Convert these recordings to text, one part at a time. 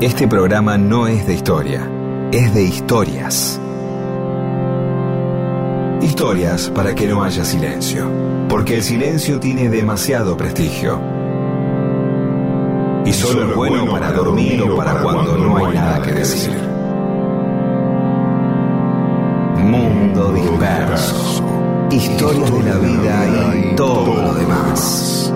Este programa no es de historia, es de historias. Historias para que no haya silencio, porque el silencio tiene demasiado prestigio. Y solo es bueno para dormir o para cuando no hay nada que decir. Mundo disperso. Historias de la vida y todo lo demás.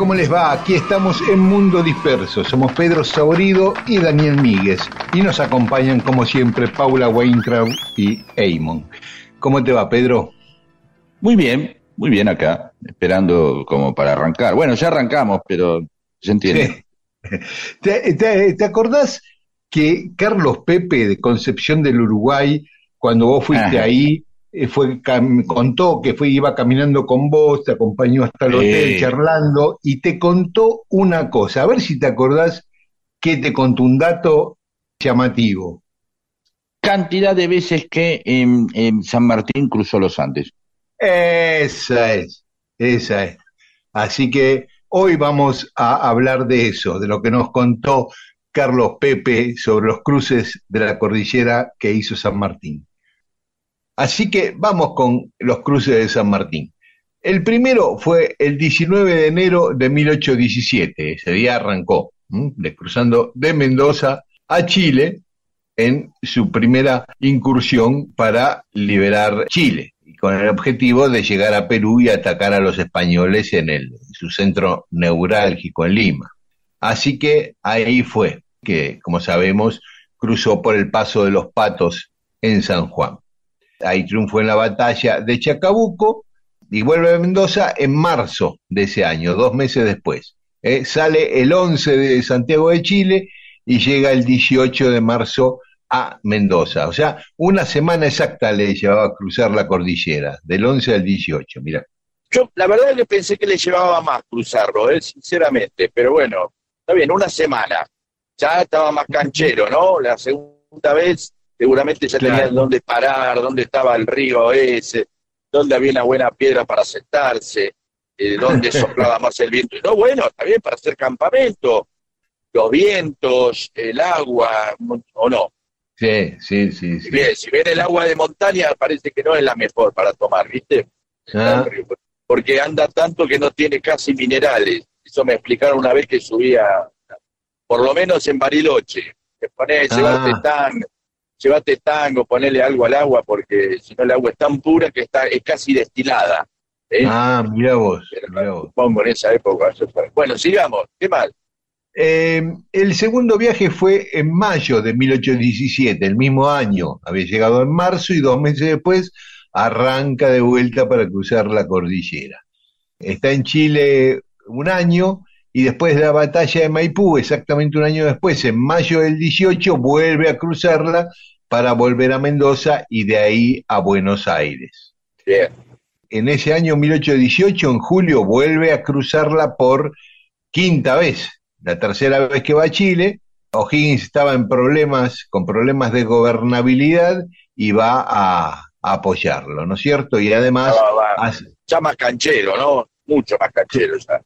¿Cómo les va? Aquí estamos en Mundo Disperso. Somos Pedro Saborido y Daniel Míguez. Y nos acompañan, como siempre, Paula Weintraub y Eamon. ¿Cómo te va, Pedro? Muy bien, muy bien acá, esperando como para arrancar. Bueno, ya arrancamos, pero se entiende. ¿Te, te, te acordás que Carlos Pepe de Concepción del Uruguay, cuando vos fuiste Ajá. ahí, fue cam- contó que fue iba caminando con vos, te acompañó hasta el hotel charlando y te contó una cosa. A ver si te acordás que te contó un dato llamativo. Cantidad de veces que en, en San Martín cruzó los Andes. Esa es, esa es. Así que hoy vamos a hablar de eso, de lo que nos contó Carlos Pepe sobre los cruces de la cordillera que hizo San Martín. Así que vamos con los cruces de San Martín. El primero fue el 19 de enero de 1817, ese día arrancó, ¿m? cruzando de Mendoza a Chile en su primera incursión para liberar Chile, con el objetivo de llegar a Perú y atacar a los españoles en, el, en su centro neurálgico en Lima. Así que ahí fue que, como sabemos, cruzó por el paso de los patos en San Juan. Ahí triunfó en la batalla de Chacabuco y vuelve a Mendoza en marzo de ese año, dos meses después. Eh, sale el 11 de Santiago de Chile y llega el 18 de marzo a Mendoza. O sea, una semana exacta le llevaba a cruzar la cordillera, del 11 al 18, mira. Yo la verdad que pensé que le llevaba más cruzarlo, ¿eh? sinceramente, pero bueno, está bien, una semana. Ya estaba más canchero, ¿no? La segunda vez seguramente ya Claro. tenían dónde parar, dónde estaba el río ese, dónde había una buena piedra para sentarse, eh, dónde soplaba más el viento. Y no, bueno, bien para hacer campamento, los vientos, el agua, o no. Sí, sí, sí. sí. Si bien, si bien el agua de montaña parece que no es la mejor para tomar, ¿viste? Ah, porque anda tanto que no tiene casi minerales. Eso me explicaron una vez que subía, por lo menos en Bariloche. Te ponés, Ah. llevate tango, llevate tango, ponele algo al agua, porque si no el agua es tan pura que está, es casi destilada. ¿eh? ah, mira vos, vos. Supongo en esa época. Bueno, sigamos. ¿Qué mal? Eh, el segundo viaje fue en mayo de 1817, el mismo año. Había llegado en marzo y dos meses después arranca de vuelta para cruzar la cordillera. Está en Chile un año y después de la batalla de Maipú, exactamente un año después, en mayo del 18, vuelve a cruzarla para volver a Mendoza y de ahí a Buenos Aires. Bien. En ese año 1818, en julio, vuelve a cruzarla por quinta vez, la tercera vez que va a Chile. O'Higgins estaba en problemas, con problemas de gobernabilidad y va a, a apoyarlo, ¿no es cierto? Y además, Ya, va- va- hace- ya más canchero, ¿no? Mucho más canchero ya.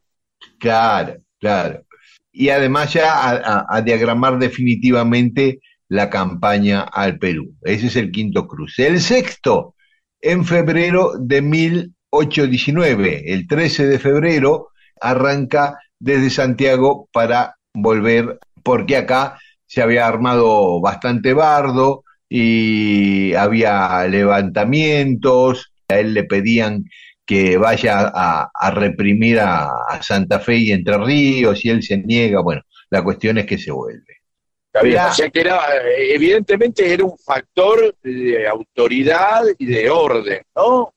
Claro, claro. Y además ya a, diagramar definitivamente la campaña al Perú. Ese es el quinto cruce. El sexto, en febrero de 1819, el 13 de febrero, arranca desde Santiago para volver, porque acá se había armado bastante bardo y había levantamientos, a él le pedían que vaya a, reprimir a, Santa Fe y Entre Ríos y él se niega, bueno, la cuestión es que se vuelve. o sea que era, evidentemente era un factor de autoridad y de orden, ¿no?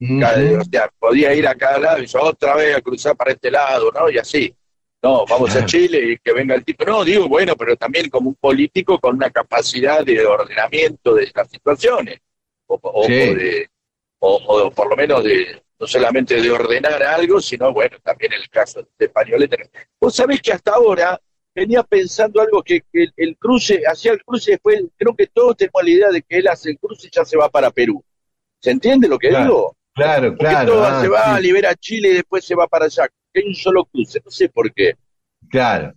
o sea, podía ir a cada lado y yo otra vez a cruzar para este lado, ¿no? Y así. No, vamos a Chile y que venga el tipo. No, digo, bueno, pero también como un político con una capacidad de ordenamiento de las situaciones. O, o por lo menos de, no solamente de ordenar algo, sino, bueno, también el caso de Pañolete. Vos sabés que hasta ahora venía pensando algo que, el, cruce, hacía el cruce después, creo que todos tenemos la idea de que él hace el cruce y ya se va para Perú. ¿Se entiende lo que digo? Claro, claro. Todo ah, se va, libera Chile y después se va para allá. Hay un solo cruce, no sé por qué. Claro,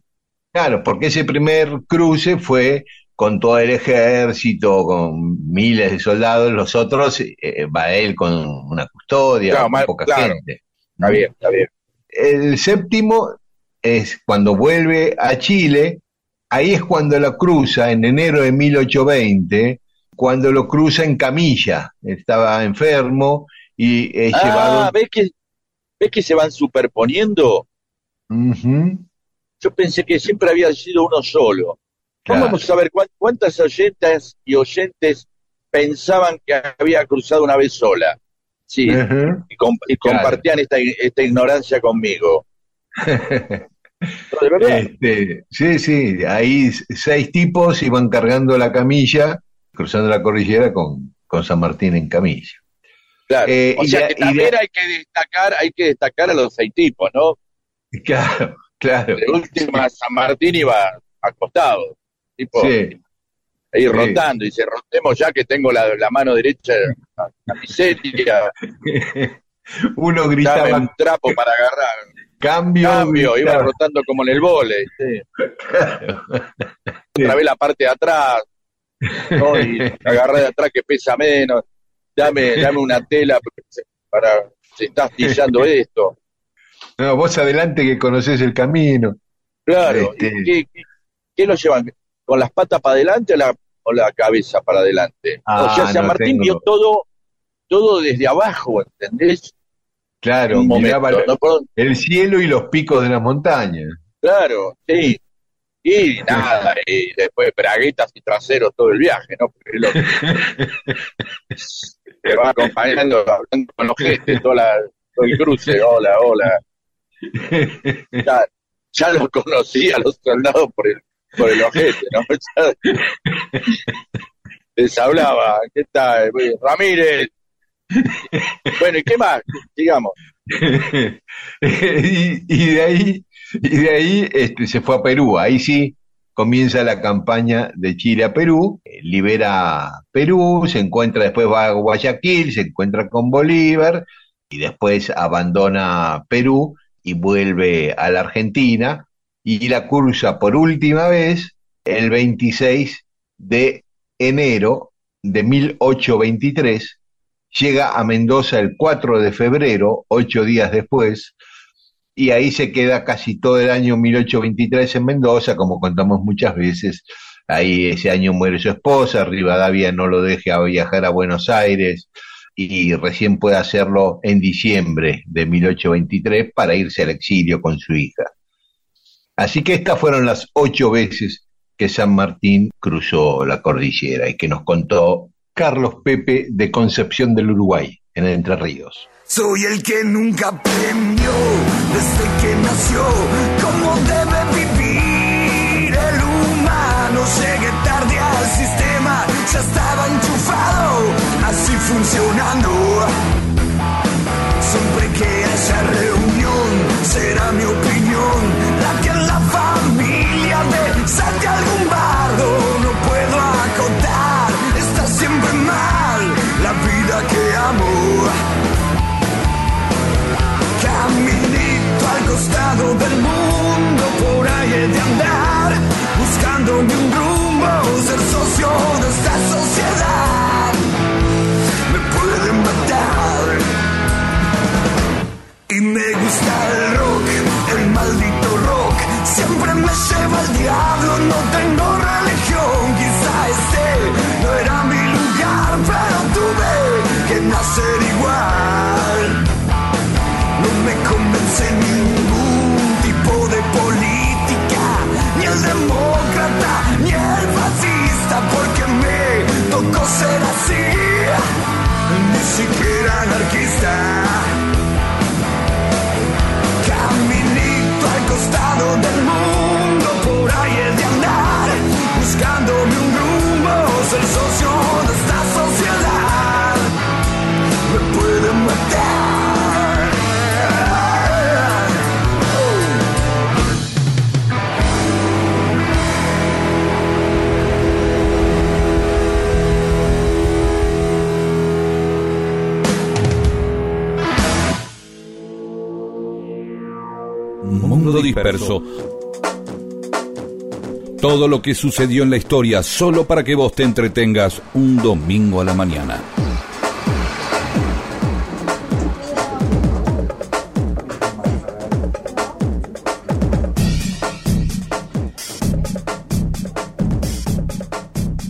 claro, porque ese primer cruce fue con todo el ejército, con miles de soldados, los otros eh, va él con una custodia, con poca gente. Está bien, está bien. El séptimo es cuando vuelve a Chile, ahí es cuando lo cruza, en enero de 1820, cuando lo cruza en camilla, estaba enfermo y es ah, llevado... ¿ves que, ¿ves que se van superponiendo? Yo pensé que siempre había sido uno solo. Vamos a ver cuántas oyentas y oyentes pensaban que había cruzado una vez sola. Sí, y, compartían esta, esta, ignorancia conmigo. ¿De verdad? Este, sí, sí, ahí seis tipos iban cargando la camilla, cruzando la cordillera con, con San Martín en camilla. Claro, eh, o sea que también hay que destacar, hay que destacar a los seis tipos, ¿no? Claro, claro. De última, San Martín iba acostado tipo ahí rotando, y dice, rotemos ya que tengo la, mano derecha la miseria. Uno gritaba un trapo para agarrar. Cambio, cambio, iba rotando como en el vole. Otra vez la parte de atrás, y agarré de atrás que pesa menos. Dame, dame una tela para se está astillando esto. No, vos adelante que conoces el camino. Claro, este... ¿qué, qué, lo llevan? Con las patas para adelante o la, o la cabeza para adelante. o sea, ah, San Martín vio todo, todo desde abajo, ¿entendés? Claro, miraba el cielo y los picos de las montañas. Claro, sí. Y nada, y después braguetas y traseros todo el viaje, ¿no? Porque lo, te va acompañando, hablando con los gestos, todo, todo el cruce, hola, hola. Ya, ya los conocía los soldados por el por el ojete, ¿no? Les hablaba, ¿qué tal? Ramírez. Bueno, ¿y qué más? Digamos. y, de ahí, y de ahí este, se fue a Perú. Ahí sí comienza la campaña de Chile a Perú, libera Perú, se encuentra, después va a Guayaquil, se encuentra con Bolívar y después abandona Perú y vuelve a la Argentina y la cursa por última vez el 26 de enero de 1823, llega a Mendoza el 4 de febrero, ocho días después, y ahí se queda casi todo el año 1823 en Mendoza, como contamos muchas veces. Ahí ese año muere su esposa, Rivadavia no lo deja viajar a Buenos Aires y recién puede hacerlo en diciembre de 1823 para irse al exilio con su hija. Así que estas fueron las ocho veces que San Martín cruzó la cordillera y que nos contó Carlos Pepe de Concepción del Uruguay, en Entre Ríos. Soy el que nunca aprendió desde que nació cómo debe vivir el humano. Llegué tarde al sistema, ya estaba enchufado, así funcionando. Siempre que haya reunión, será mi opinión del mundo por ahí he de andar, buscando mi rumbo, ser socio de esta sociedad. Me pueden matar. Y me gusta el rock, el maldito rock, siempre me lleva al diablo, no tengo religión, quizá este no era mi lugar, pero tuve que nacer igual. No me convence ni ser así, ni siquiera anarquista. Caminito al costado del mundo. por. Todo lo que sucedió en la historia solo para que vos te entretengas un domingo a la mañana.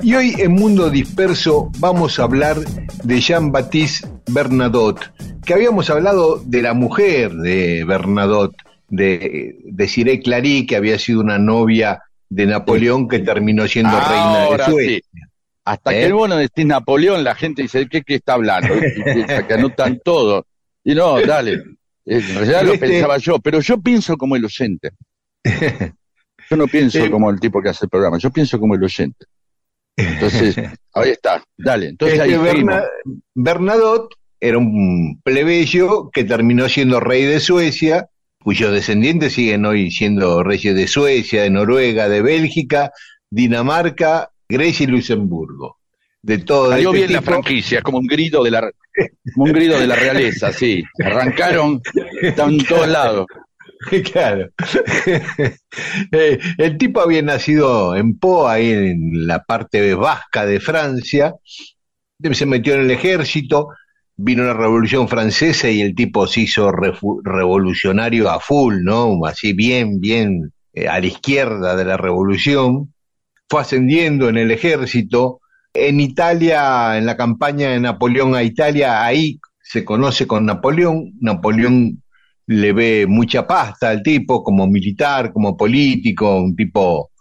Y hoy en Mundo Disperso vamos a hablar de Jean-Baptiste Bernadotte, que habíamos hablado de la mujer de Bernadotte, de, de Ciré Clary, que había sido una novia de Napoleón que terminó siendo reina de Suecia. sí. Hasta ¿Eh? que vos no decís Napoleón, la gente dice, ¿qué, qué está hablando? Que anotan todo. Y no, dale. En realidad lo Este- pensaba yo, pero yo pienso como el oyente. Yo no pienso Eh, como el tipo que hace el programa, yo pienso como el oyente. Entonces, ahí está, dale. Entonces ahí Este. Berna- Bernadotte era un plebeyo que terminó siendo rey de Suecia, cuyos descendientes siguen hoy siendo reyes de Suecia, de Noruega, de Bélgica, Dinamarca, Grecia y Luxemburgo. De todo Salió este bien la franquicia, como un grito de la como un grito de la realeza, sí. Arrancaron, están en todos lados. Claro. Eh, el tipo había nacido en Po, ahí en la parte vasca de Francia, se metió en el ejército, vino la Revolución Francesa y el tipo se hizo revolucionario a full, ¿no? Así bien, bien eh, a la izquierda de la revolución, fue ascendiendo en el ejército. En Italia, en la campaña de Napoleón a Italia, ahí se conoce con Napoleón. Napoleón le ve mucha pasta al tipo como militar, como político, un tipo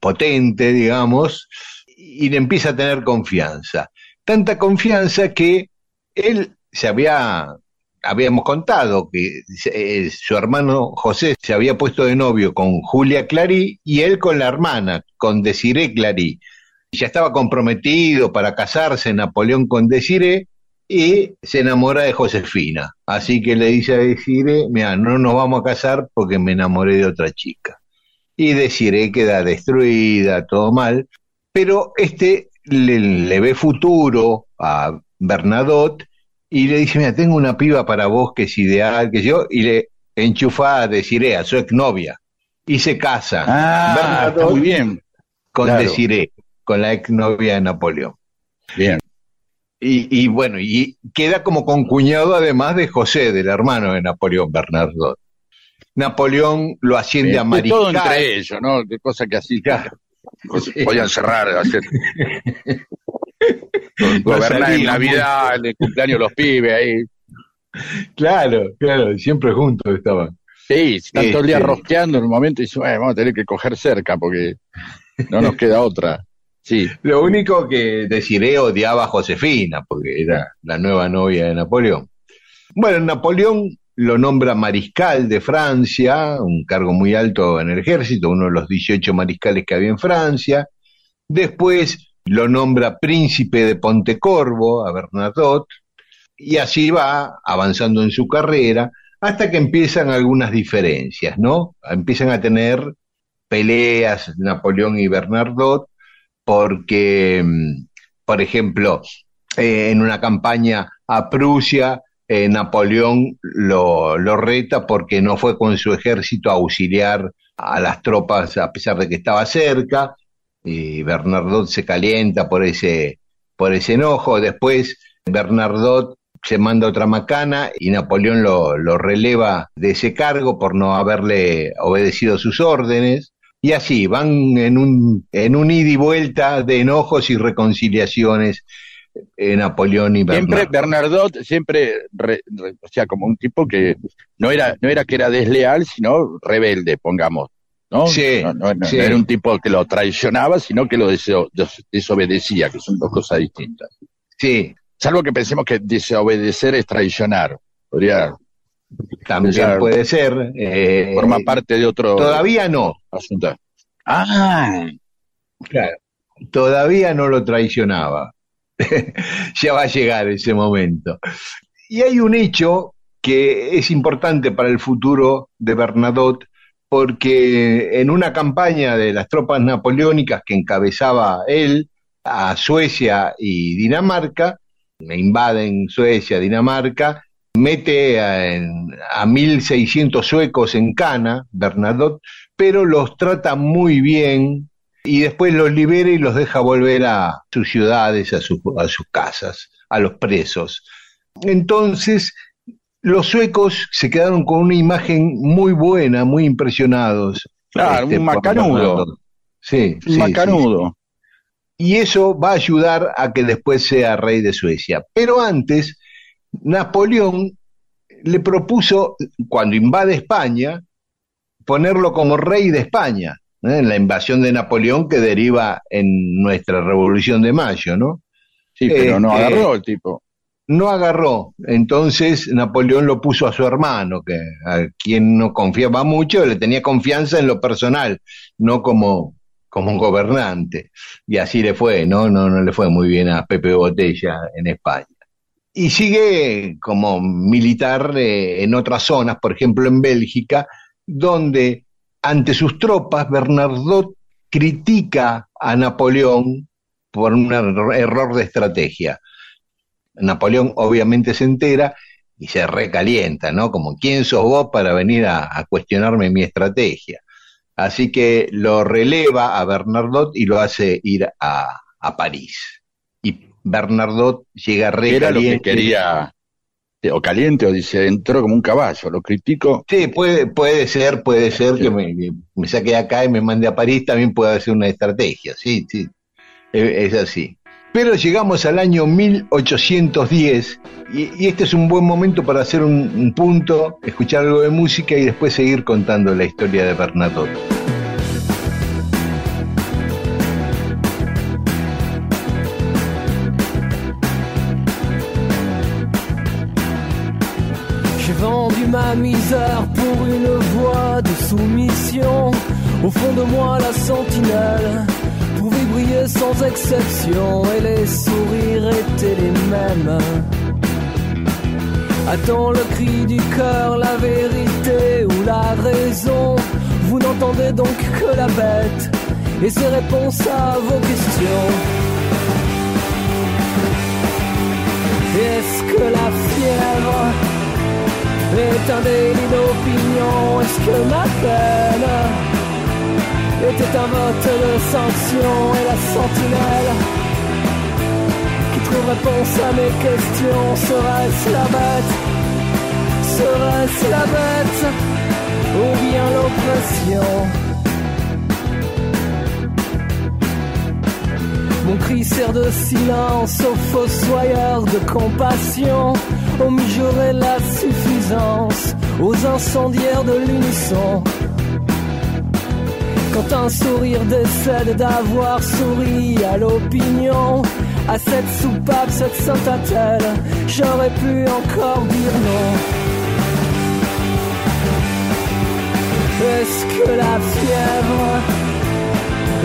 potente, digamos, y le empieza a tener confianza. Tanta confianza que él se había, habíamos contado que eh, su hermano José se había puesto de novio con Julia Clary y él con la hermana, con Desiree Clary. Ya estaba comprometido para casarse Napoleón con Desiree y se enamora de Josefina. Así que le dice a Desiree, mira, no nos vamos a casar porque me enamoré de otra chica. Y Desiree queda destruida, todo mal, pero este le, le ve futuro a Bernadotte y le dice, mira, tengo una piba para vos que es ideal, que yo, y le enchufa a Desiree, a su exnovia, y se casa Ah, Bernadotte muy bien. con claro. Desiree, con la exnovia de Napoleón. Bien. Y, y bueno, y queda como concuñado además de José, del hermano de Napoleón Bernardo. Napoleón lo asciende Bien, a fue todo mariscal. entre ellos, ¿no? Qué cosa que así Ya. cosas- Sí. podían cerrar, hacer gobernar en salía Navidad, en el cumpleaños de los pibes ahí. Claro, claro, siempre juntos estaban. Sí, están todo el día Este. rosqueando en un momento y dicen, "Bueno, vamos a tener que coger cerca porque no nos queda otra. Sí, Lo único que Desiree odiaba a Josefina, porque era la nueva novia de Napoleón. Bueno, Napoleón lo nombra mariscal de Francia, un cargo muy alto en el ejército, uno de los 18 mariscales que había en Francia. Después lo nombra príncipe de Pontecorvo, a Bernadotte, y así va avanzando en su carrera hasta que empiezan algunas diferencias, ¿no? Empiezan a tener peleas Napoleón y Bernadotte porque, mm, por ejemplo, eh, en una campaña a Prusia, eh, Napoleón lo, lo reta porque no fue con su ejército a auxiliar a las tropas a pesar de que estaba cerca, y Bernardot se calienta por ese, por ese enojo. Después Bernardot se manda otra macana y Napoleón lo, lo releva de ese cargo por no haberle obedecido sus órdenes. Y así van en un, en un ida y vuelta de enojos y reconciliaciones eh, Napoleón y siempre Bernardo. Bernardot, siempre, re- re- o sea, como un tipo que no era, no era que era desleal, sino rebelde, pongamos. ¿No? Sí, no, no- no sí. era un tipo que lo traicionaba, sino que lo desobedecía, que son dos cosas distintas. Sí, Salvo que pensemos que desobedecer es traicionar. Podría También puede ser. eh, formar parte de otro Todavía no. asunto. Ah, Claro, todavía no lo traicionaba. ya va a llegar ese momento. Y hay un hecho que es importante para el futuro de Bernadotte, porque en una campaña de las tropas napoleónicas que encabezaba él a Suecia y Dinamarca, invaden Suecia, Dinamarca, mete a, en- a 1.600 suecos en cana, Bernadotte, pero los trata muy bien, y después los libera y los deja volver a sus ciudades, a, a sus casas, a los presos. Entonces, los suecos se quedaron con una imagen muy buena, muy impresionados. Claro, un por macanudo. Sí, un sí, sí. macanudo. Y eso va a ayudar a que después sea rey de Suecia. Pero antes, Napoleón le propuso, cuando invade España, ponerlo como rey de España, ¿eh? en la invasión de Napoleón que deriva en nuestra Revolución de Mayo, ¿no? Sí, pero no Este, agarró el tipo. No agarró, entonces Napoleón lo puso a su hermano, que a quien no confiaba mucho, le tenía confianza en lo personal, no como, como un gobernante. Y así le fue, ¿no? No, no le fue muy bien a Pepe Botella en España. Y sigue como militar eh, en otras zonas, por ejemplo en Bélgica, donde ante sus tropas Bernardot critica a Napoleón por un er- error de estrategia. Napoleón obviamente se entera y se recalienta, ¿no? Como, ¿quién sos vos para venir a, a cuestionarme mi estrategia? Así que lo releva a Bernardot y lo hace ir a, a París. Y Bernardot llega Era lo que recaliente. quería, o caliente, o dice, entró como un caballo, lo critico. Sí, puede, puede ser, puede ser que me, que me saque de acá y me mande a París, también puede ser una estrategia, sí, sí, es, es así. Pero llegamos al año 1810 y, y este es un buen momento para hacer un, un punto, escuchar algo de música y después seguir contando la historia de Bernadotte. Ma de. Au fond de moi, la sentinelle pouvait briller sans exception et les sourires étaient les mêmes. Attends le cri du cœur, la vérité ou la raison. Vous n'entendez donc que la bête et ses réponses à vos questions. Est-ce que la fièvre est un délit d'opinion? Est-ce que ma peine était un vote de sanction Et la sentinelle qui trouve réponse à mes questions. Serait-ce la bête? Serait-ce la bête? Ou bien l'oppression? Mon cri sert de silence aux fossoyeurs de compassion, aux mijaurés la suffisance, aux incendiaires de l'unisson. Quand un sourire décède d'avoir souri à l'opinion, à cette soupape, cette sainte-attelle, j'aurais pu encore dire non. Est-ce que la fièvre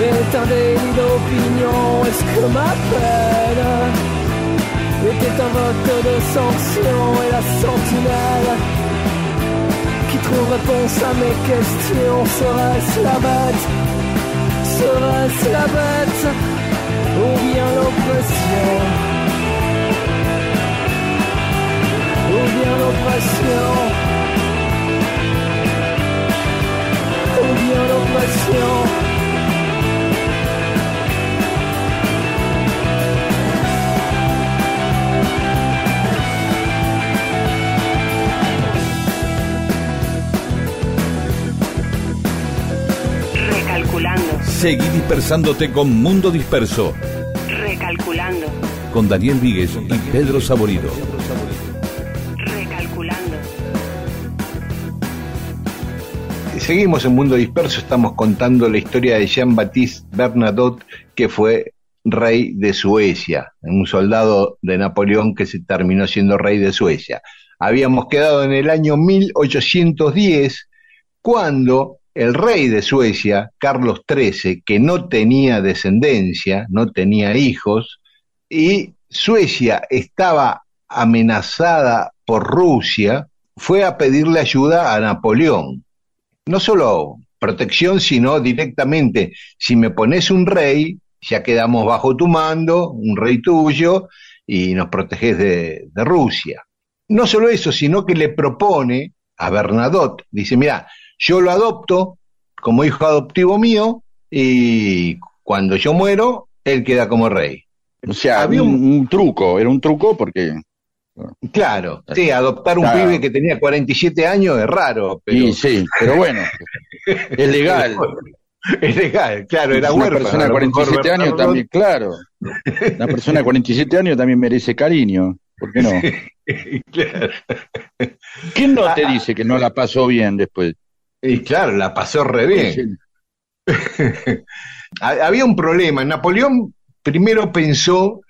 est un délit d'opinion? Est-ce que ma peine était un vote de sanction Et la sentinelle qui trouve réponse à mes questions Serait-ce la bête Serait-ce la bête Ou bien l'oppression Ou bien l'oppression Ou bien l'oppression Recalculando, Seguí dispersándote con Mundo Disperso, recalculando, con Daniel Víguez y Pedro Saborido. recalculando. Seguimos en Mundo Disperso, estamos contando la historia de Jean-Baptiste Bernadotte, que fue rey de Suecia, un soldado de Napoleón que se terminó siendo rey de Suecia. Habíamos quedado en el año 1810 cuando el rey de Suecia, Carlos XIII, que no tenía descendencia, no tenía hijos, y Suecia estaba amenazada por Rusia, fue a pedirle ayuda a Napoleón. No solo protección, sino directamente, si me pones un rey, ya quedamos bajo tu mando, un rey tuyo, y nos proteges de, Rusia. No solo eso, sino que le propone a Bernadotte, dice, mira, yo lo adopto como hijo adoptivo mío y cuando yo muero, él queda como rey. O sea, había un, un truco, era un truco porque Claro, sí, adoptar un Claro. pibe que tenía 47 años es raro, pero Sí, sí, pero bueno, es legal. es legal, claro, era una huérfano. persona a de lo mejor 47 años Bernardo- también, claro. Una persona de 47 años también merece cariño. ¿Por qué no? Claro. ¿Quién no te dice que no la pasó bien después? Y claro, la pasó re bien. Sí. Había un problema. Napoleón primero pensó,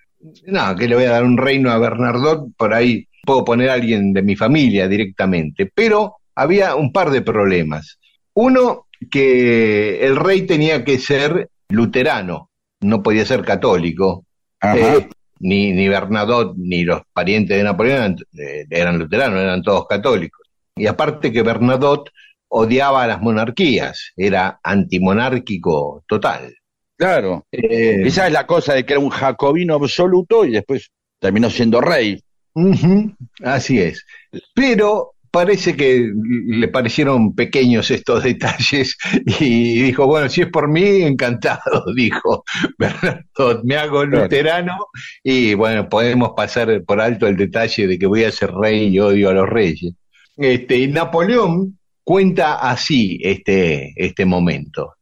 no, que le voy a dar un reino a Bernardot, por ahí puedo poner a alguien de mi familia directamente. Pero había un par de problemas. Uno, que el rey tenía que ser luterano, no podía ser católico. Eh, ni, ni Bernadotte ni los parientes de Napoleón eran, eh, eran luteranos, eran todos católicos. Y aparte que Bernadotte odiaba a las monarquías, era antimonárquico total. Claro. Eh, Esa es la cosa de que era un jacobino absoluto y después terminó siendo rey. así es. Pero parece que le parecieron pequeños estos detalles y dijo, bueno, si es por mí, encantado, dijo Bernadotte, me hago luterano y bueno, podemos pasar por alto el detalle de que voy a ser rey y odio a los reyes. Este, y Napoleón cuenta así este, este momento.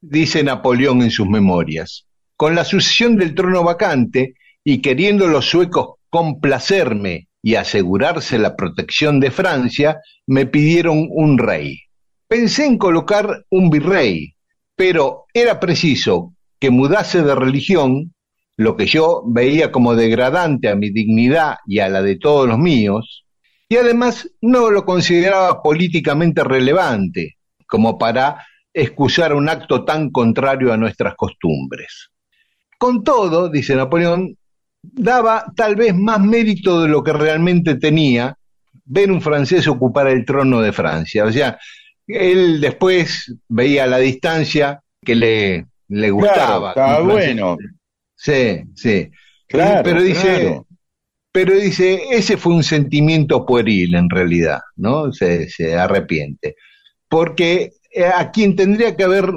Dice Napoleón en sus memorias, con la sucesión del trono vacante y queriendo los suecos complacerme y asegurarse la protección de Francia, me pidieron un rey. Pensé en colocar un virrey, pero era preciso que mudase de religión, lo que yo veía como degradante a mi dignidad y a la de todos los míos, y además no lo consideraba políticamente relevante como para excusar un acto tan contrario a nuestras costumbres. Con todo, dice Napoleón, daba tal vez más mérito de lo que realmente tenía ver un francés ocupar el trono de Francia. O sea, él después veía a la distancia que le, le gustaba. Claro, francés. bueno. Sí, sí. Claro, pero dice, claro. Pero dice, ese fue un sentimiento pueril en realidad, ¿no? Se, se arrepiente. Porque eh, a quien tendría que haber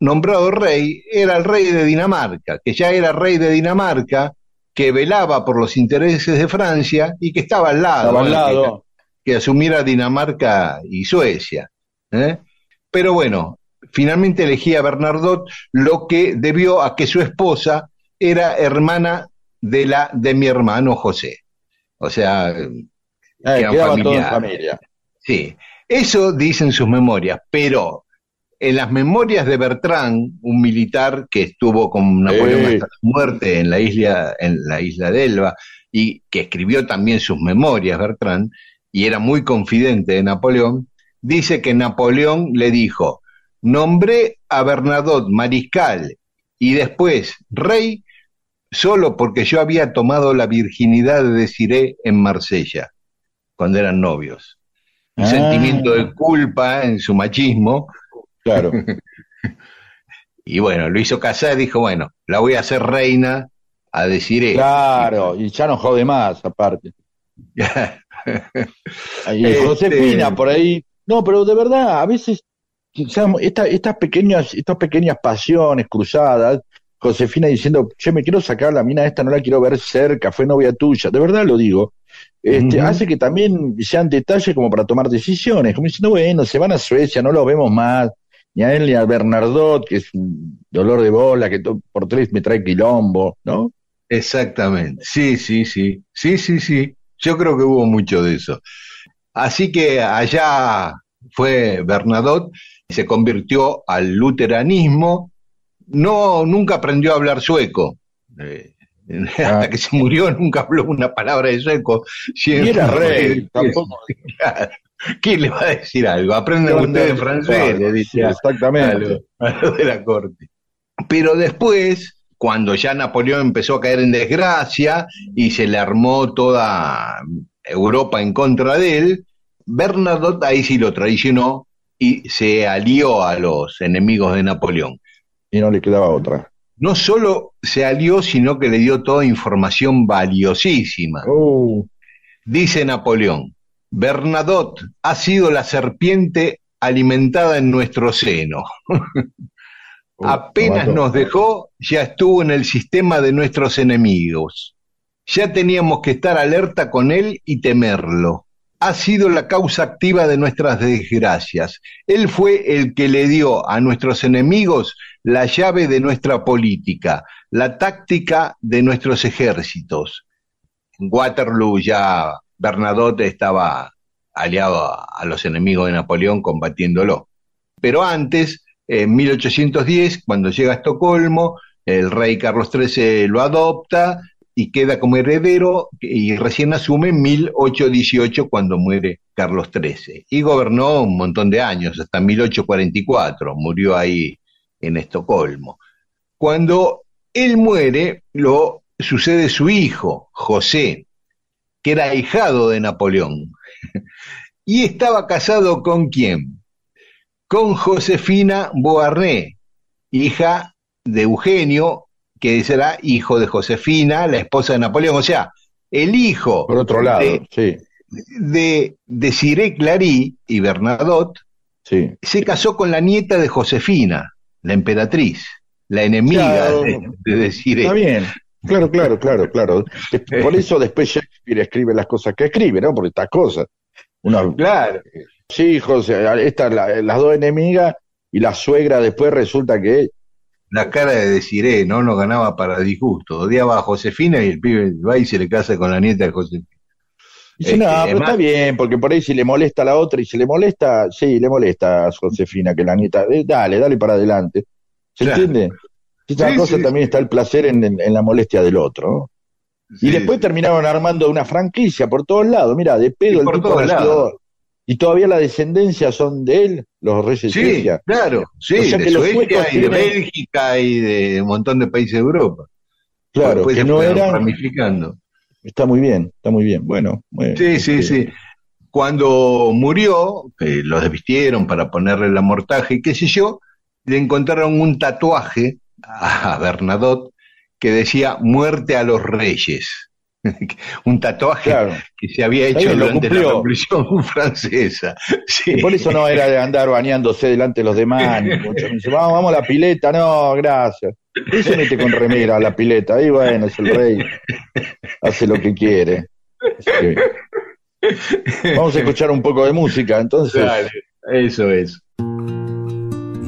nombrado rey era el rey de Dinamarca, que ya era rey de Dinamarca, que velaba por los intereses de Francia y que estaba al lado, Estaba al bueno, que- lado. que asumiera Dinamarca y Suecia. ¿eh? Pero bueno, finalmente elegía a Bernadotte, lo que debió a que su esposa era hermana de la de mi hermano José. O sea, Eh, eran quedaba todo en familiares. familia. sí, eso dicen sus memorias, pero en las memorias de Bertrand, un militar que estuvo con Napoleón hasta su muerte en la isla, en la isla de Elba, y que escribió también sus memorias, Bertrand, y era muy confidente de Napoleón, dice que Napoleón le dijo, nombré a Bernadotte mariscal y después rey solo porque yo había tomado la virginidad de Desiré en Marsella, cuando eran novios. Un Ah. sentimiento de culpa en su machismo, Claro. y bueno, lo hizo casar, dijo, bueno, la voy a hacer reina a Desiré. Claro, y ya no jode más, aparte. Y Este- Josefina, por ahí. No, pero de verdad, a veces, quizás esta- estas pequeñas, estas pequeñas pasiones cruzadas, Josefina diciendo, che, me quiero sacar la mina esta, no la quiero ver cerca, fue novia tuya, de verdad lo digo. Este, hace que también sean detalles como para tomar decisiones, como diciendo, bueno, se van a Suecia, no los vemos más, ni a él ni a Bernardot, que es un dolor de bola, que por tres me trae quilombo, ¿no? Exactamente, sí, sí, sí, sí, sí, sí, yo creo que hubo mucho de eso. Así que allá fue Bernadotte, se convirtió al luteranismo, no, nunca aprendió a hablar sueco, Eh, hasta que se murió nunca habló una palabra de sueco. Y era rey, tampoco. ¿Quién le va a decir algo? Aprendan ustedes francés, le dice a Exactamente. lo, a lo de la corte. Pero después, cuando ya Napoleón empezó a caer en desgracia y se le armó toda Europa en contra de él, Bernadotte ahí sí lo traicionó y se alió a los enemigos de Napoleón. Y no le quedaba otra. No solo se alió, sino que le dio toda información valiosísima. Uh, Dice Napoleón, Bernadotte ha sido la serpiente alimentada en nuestro seno. uh, Apenas nos dejó, ya estuvo en el sistema de nuestros enemigos. Ya teníamos que estar alerta con él y temerlo. Ha sido la causa activa de nuestras desgracias. Él fue el que le dio a nuestros enemigos la llave de nuestra política, la táctica de nuestros ejércitos. En Waterloo ya Bernadotte estaba aliado a, los enemigos de Napoleón combatiéndolo. Pero antes, en 1810, cuando llega a Estocolmo, el rey Carlos XIII lo adopta y queda como heredero y recién asume en 1818 cuando muere Carlos XIII. Y gobernó un montón de años, hasta 1844, murió ahí en Estocolmo. Cuando él muere, lo sucede su hijo, José, que era ahijado de Napoleón. Y estaba casado con quién? Con Josefina Beauharnais, hija de Eugenio, que será hijo de Josefina, la esposa de Napoleón. O sea, el hijo Por otro lado, de, sí, de, de Clary y Bernadotte sí. se casó con la nieta de Josefina, la emperatriz, la enemiga Claro. de, de. Está bien. Claro, claro, claro, claro. Por eso después Shakespeare escribe las cosas que escribe, ¿no? Por estas cosas. Uno, Claro, sí, hijos, estas la- las dos enemigas y la suegra después resulta que la cara de Desiré, ¿no? No ganaba para disgusto. Odiaba a Josefina y el pibe va y se le casa con la nieta de Josefina. Dice, no, que, pero está bien, porque por ahí si le molesta a la otra y si le molesta, sí, le molesta a Josefina, que la nieta, eh, dale, dale para adelante. ¿Se Claro. entiende? Esta Sí, cosa sí, también está el placer en, en- en la molestia del otro. ¿no? Y después terminaron armando una franquicia por todos lados. Mira, de Y pedo el tipo nació-. Y todavía la descendencia son de él, los reyes de Sí, Suecia. claro, sí, O sea de que Suecia y de tienen- Bélgica y de un montón de países de Europa. Claro, Después que no eran. ramificando. Está muy bien, está muy bien. Bueno, bueno, Sí, sí, este, sí. Cuando murió, que lo desvistieron para ponerle la mortaja y qué sé yo, le encontraron un tatuaje a Bernadotte que decía muerte a los reyes. un tatuaje Claro. que se había hecho lo durante la. Revolución Francesa. Sí. Y por eso no era de andar bañándose delante de los demás. dice, vamos, vamos a la pileta. No, gracias. Y se mete con remera a la pileta. Ahí bueno, es el rey. Hace lo que quiere. Que- Vamos a escuchar un poco de música, entonces. Dale, eso es.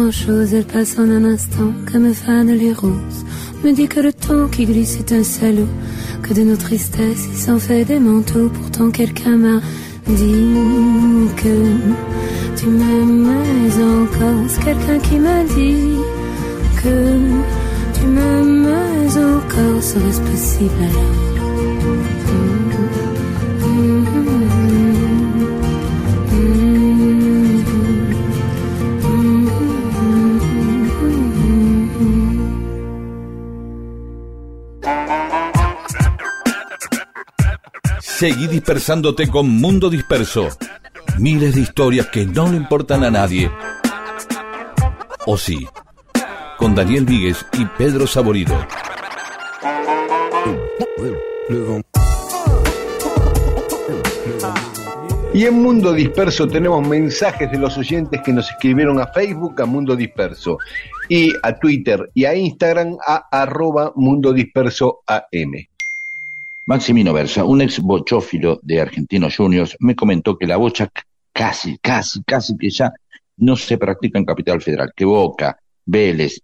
Valent pas grand-chose, elles passent en un instant comme fanent les roses. Me dit que le temps qui glisse est un salaud, que de nos tristesses il s'en fait des manteaux. Pourtant quelqu'un m'a dit que tu m'aimais encore. C'est quelqu'un qui m'a dit que tu m'aimais encore. Serait-ce possible? alors Seguí dispersándote con Mundo Disperso. Miles de historias que no le importan a nadie. O sí, con Daniel Víguez y Pedro Saborido. Y en Mundo Disperso tenemos mensajes de los oyentes que nos escribieron a Facebook, a Mundo Disperso, y a Twitter y a Instagram, a arroba Mundo Disperso AM. Maximino Versa, un ex bochófilo de Argentinos Juniors, me comentó que la bocha casi, casi, casi que ya no se practica en Capital Federal, que Boca, Vélez,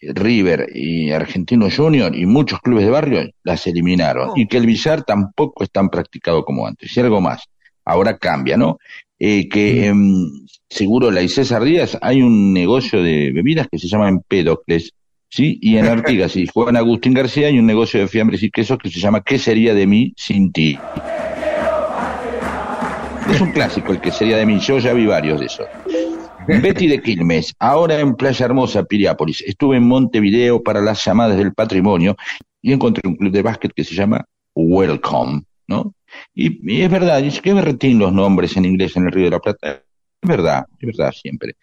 River y Argentinos Juniors y muchos clubes de barrio las eliminaron y que el billar tampoco es tan practicado como antes. Y algo más, ahora cambia, ¿no? Eh, que em, seguro la y César Díaz hay un negocio de bebidas que se llama Empédocles, ¿sí? Y en Artigas y Juan Agustín García hay un negocio de fiambres y quesos que se llama ¿Qué sería de mí sin ti? Es un clásico el que sería de mí, yo ya vi varios de esos. Betty de Quilmes, ahora en Playa Hermosa, Piriápolis. Estuve en Montevideo para las llamadas del patrimonio y encontré un club de básquet que se llama Welcome, ¿no? Y, y es verdad, es que berretín los nombres en inglés en el Río de la Plata. Es verdad, es verdad siempre.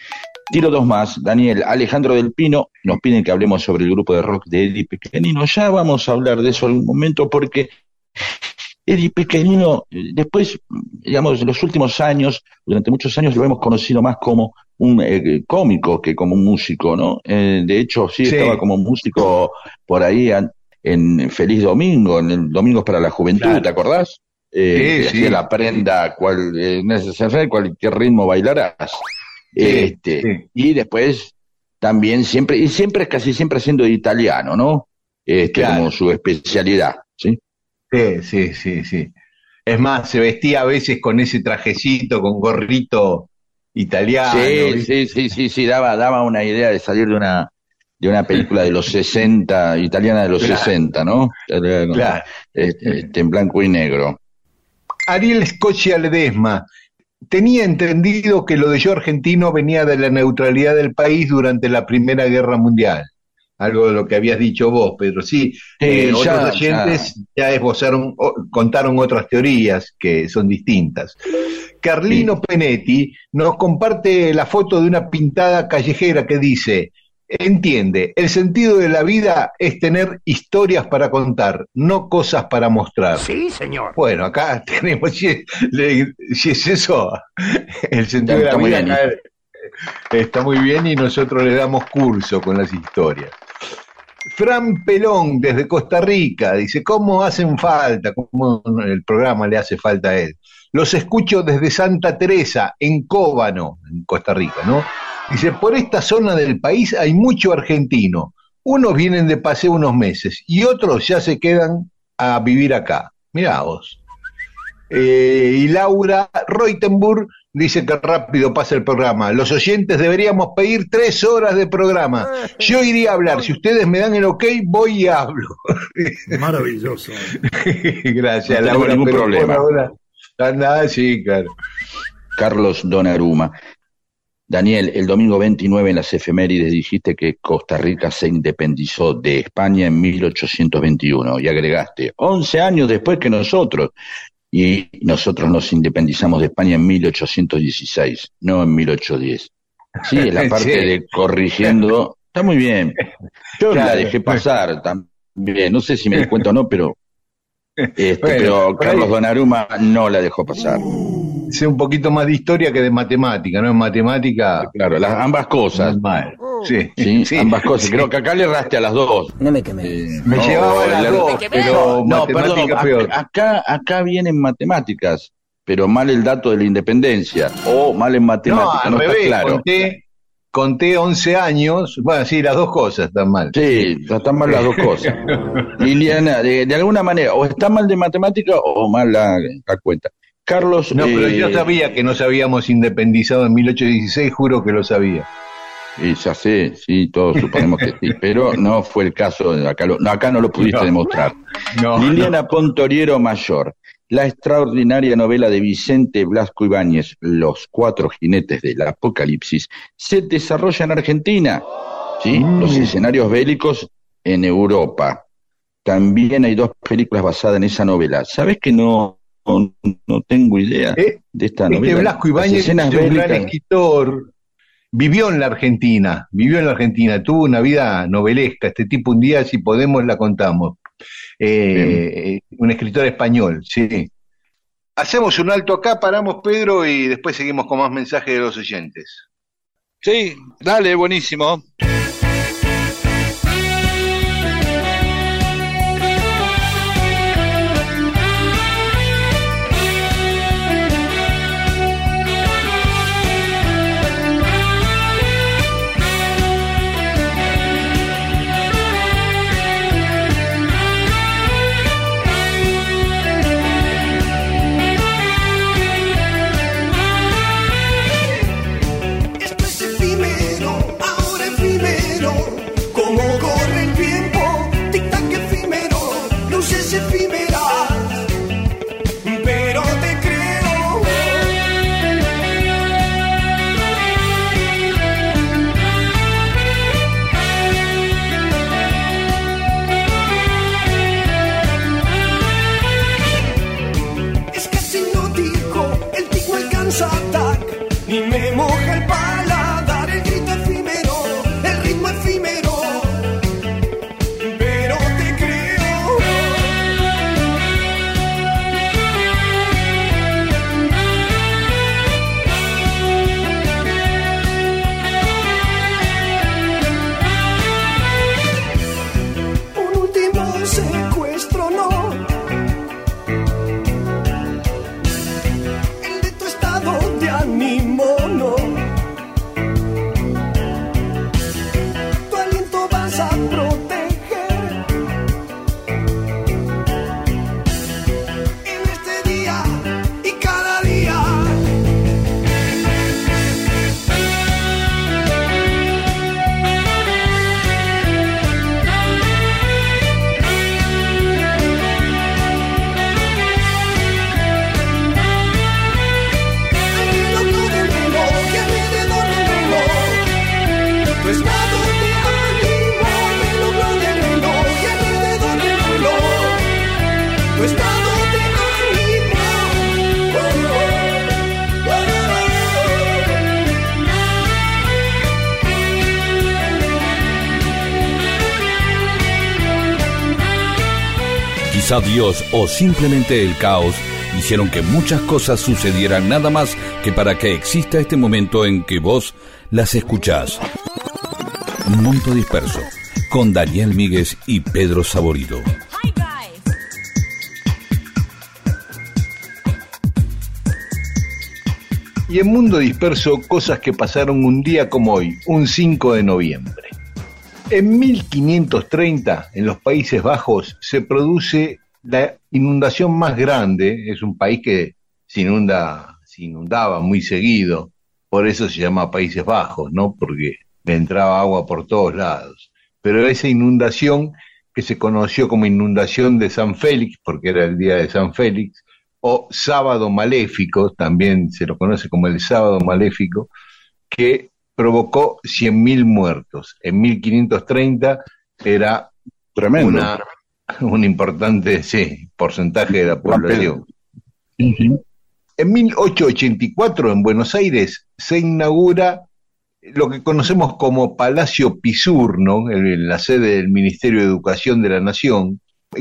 Tiro dos más, Daniel, Alejandro del Pino, nos piden que hablemos sobre el grupo de rock de Eddie Pequeñino. Ya vamos a hablar de eso algún momento porque Eddie Pequeñino, eh, después, digamos, en los últimos años, durante muchos años lo hemos conocido más como un eh, cómico que como un músico, ¿no? Eh, de hecho, sí, Sí. estaba como músico por ahí en Feliz Domingo, en el Domingos para la Juventud, Claro. ¿te acordás? Eh, Sí, que sí. la prenda, cual, eh, cualquier ritmo bailarás. este. Y después también siempre, y siempre, casi siempre haciendo de italiano, ¿no? Este, Claro. como su especialidad, ¿sí? Sí, sí, sí, sí. Es más, se vestía a veces con ese trajecito, con gorrito italiano. Sí, sí, sí, sí, sí, daba, daba una idea de salir de una, de una película de los 60, italiana de los Claro. 60, ¿no? Claro. Este, este, en blanco y negro. Ariel Scocia Ledesma. Tenía entendido que lo de yo argentino venía de la neutralidad del país durante la Primera Guerra Mundial. Algo de lo que habías dicho vos, Pedro. Sí, eh, ya, otros oyentes ya, esbozaron, o- contaron otras teorías que son distintas. Carlino Penetti nos comparte la foto de una pintada callejera que dice, entiende, el sentido de la vida es tener historias para contar, no cosas para mostrar. Sí, señor. Bueno, acá tenemos, si es, le- si es eso, el sentido de la vida bien. acá está muy bien y nosotros le damos curso con las historias. Fran Pelón, desde Costa Rica, dice, ¿cómo hacen falta? ¿Cómo el programa le hace falta a él? Los escucho desde Santa Teresa, en Cóbano, en Costa Rica, ¿no? Dice, por esta zona del país hay mucho argentino. Unos vienen de paseo unos meses y otros ya se quedan a vivir acá. Mirá vos. Eh, y Laura Reutenburg dice que rápido pasa el programa. Los oyentes deberíamos pedir tres horas de programa. Yo iría a hablar. Si ustedes me dan el ok, voy y hablo. Maravilloso. Gracias, No Laura. ningún problema. ahora- Anda, sí, claro. Carlos Donnarumma. Daniel, el domingo 29 en las efemérides dijiste que Costa Rica se independizó de España en 1821 y agregaste 11 años después que nosotros. Y nosotros nos independizamos de España en 1816, no en 1810. Sí, es la parte Sí. de corrigiendo. Está muy bien. Yo la dejé pasar también. No sé si me di cuenta o no, pero, este, Bueno, pero ahí- Carlos Donnarumma no la dejó pasar. Sé un poquito más de historia que de matemática, ¿no? En matemática. Claro, las, ambas cosas. normal. Sí, Sí, sí, ambas cosas. sí. Creo que acá le erraste a las dos. No me quemé. Eh, Me no, llevaba a las le- dos, pero No, perdón, matemática peor. acá, acá, vienen matemáticas, pero mal el dato de la independencia, o mal en No, matemáticas, al no, está revés, claro. conté, conté 11 años, bueno, sí, las dos cosas están mal. Sí, están mal las dos cosas. Liliana, de, de alguna manera, o está mal de matemática o mal la, la cuenta. Carlos. No, pero eh, yo sabía que nos habíamos independizado en 1816, juro que lo sabía. Y ya sé, sí, todos suponemos que sí, pero no fue el caso, acá, lo- no, acá no lo pudiste No. demostrar. No, Liliana Pontoriero Mayor, la extraordinaria novela de Vicente Blasco Ibáñez, Los cuatro jinetes del apocalipsis, se desarrolla en Argentina, ¿sí? Mm. Los escenarios bélicos en Europa. También hay dos películas basadas en esa novela. ¿Sabes que no, no, no tengo idea Eh, de esta Este novela? Blasco Las Ibáñez es un gran escritor. Vivió en la Argentina, vivió en la Argentina, tuvo una vida novelesca. Este tipo, un día, si podemos, la contamos. Eh, un escritor español, sí. Hacemos un alto acá, paramos, Pedro, y después seguimos con más mensajes de los oyentes. Sí, dale, buenísimo. Quizá Dios o simplemente el caos hicieron que muchas cosas sucedieran nada más que para que exista este momento en que vos las escuchás. Mundo Disperso, con Daniel Míguez y Pedro Saborido. Y en Mundo Disperso, cosas que pasaron un día como hoy, un 5 de noviembre. En 1530, en los Países Bajos, se produce la inundación más grande. Es un país que se inunda, se inundaba muy seguido, por eso se llama Países Bajos, ¿no? Porque le entraba agua por todos lados. Pero esa inundación que se conoció como inundación de San Félix, porque era el día de San Félix, o sábado maléfico, también se lo conoce como el sábado maléfico, que provocó 100.000 muertos. En 1530 era Tremendo. una, un importante sí, porcentaje de la población. En 1884, en Buenos Aires, se inaugura lo que conocemos como Palacio Pisurno, el- la sede del Ministerio de Educación de la Nación,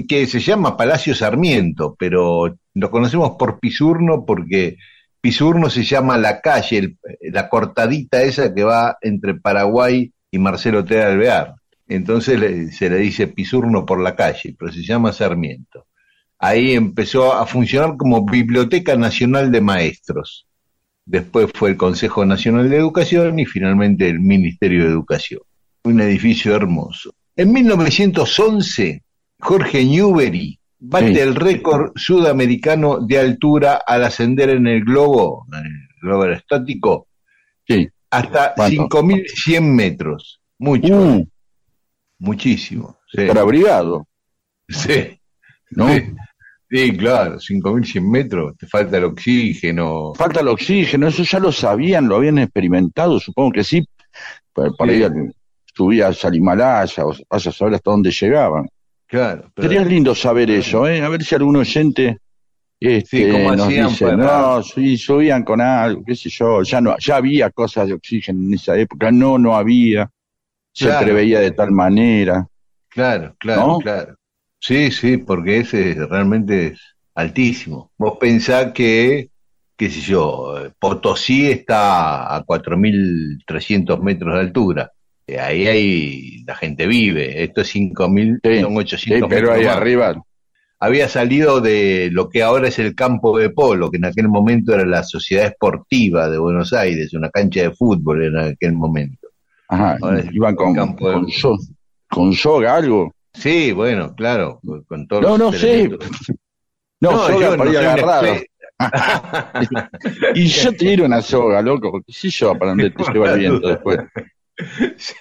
que se llama Palacio Sarmiento, pero lo conocemos por Pisurno porque Pisurno se llama la calle, la cortadita esa que va entre Paraguay y Marcelo T. Alvear. Entonces se le dice Pisurno por la calle, pero se llama Sarmiento. Ahí empezó a funcionar como Biblioteca Nacional de Maestros. después fue el Consejo Nacional de Educación y finalmente el Ministerio de Educación. Un edificio hermoso. En 1911, Jorge Newbery bate Sí. el récord sudamericano de altura al ascender en el globo, en el globo aerostático, Sí. hasta ¿Cuánto? 5.100 metros. Mucho, Uh, muchísimo. Sí, para abrigado, sí, ¿no? sí. Sí, claro, 5.100 metros, te falta el oxígeno. Falta el oxígeno, eso ya lo sabían, lo habían experimentado, supongo que sí. Ahí al- subías al Himalaya, o vas a saber hasta dónde llegaban. Claro, pero- Sería lindo saber eso, ¿eh? A ver si algún oyente este, Sí, ¿cómo nos hacían dice, para- no, sí, subían con algo, qué sé yo, ya no, ya había cosas de oxígeno en esa época, no, no había, se Claro. preveía de tal manera. Claro, claro, ¿No? claro. Sí, sí, porque ese es- realmente es altísimo. Vos pensás que, qué sé yo, Potosí está a 4.300 metros de altura. Eh, Ahí hay, la gente vive. Esto es 5.000, Sí, son Sí, 800 pero ahí más. arriba, Había salido de lo que ahora es el campo de polo, que en aquel momento era la Sociedad Esportiva de Buenos Aires, una cancha de fútbol en aquel momento. ajá, iban con, campo de- con, so- con soga, algo. Sí, bueno, claro, con todos No, los no sé. No, No, soga yo no experto. Y yo tiro una soga, loco, qué sé yo, para dónde te lleva el viento después. Sí.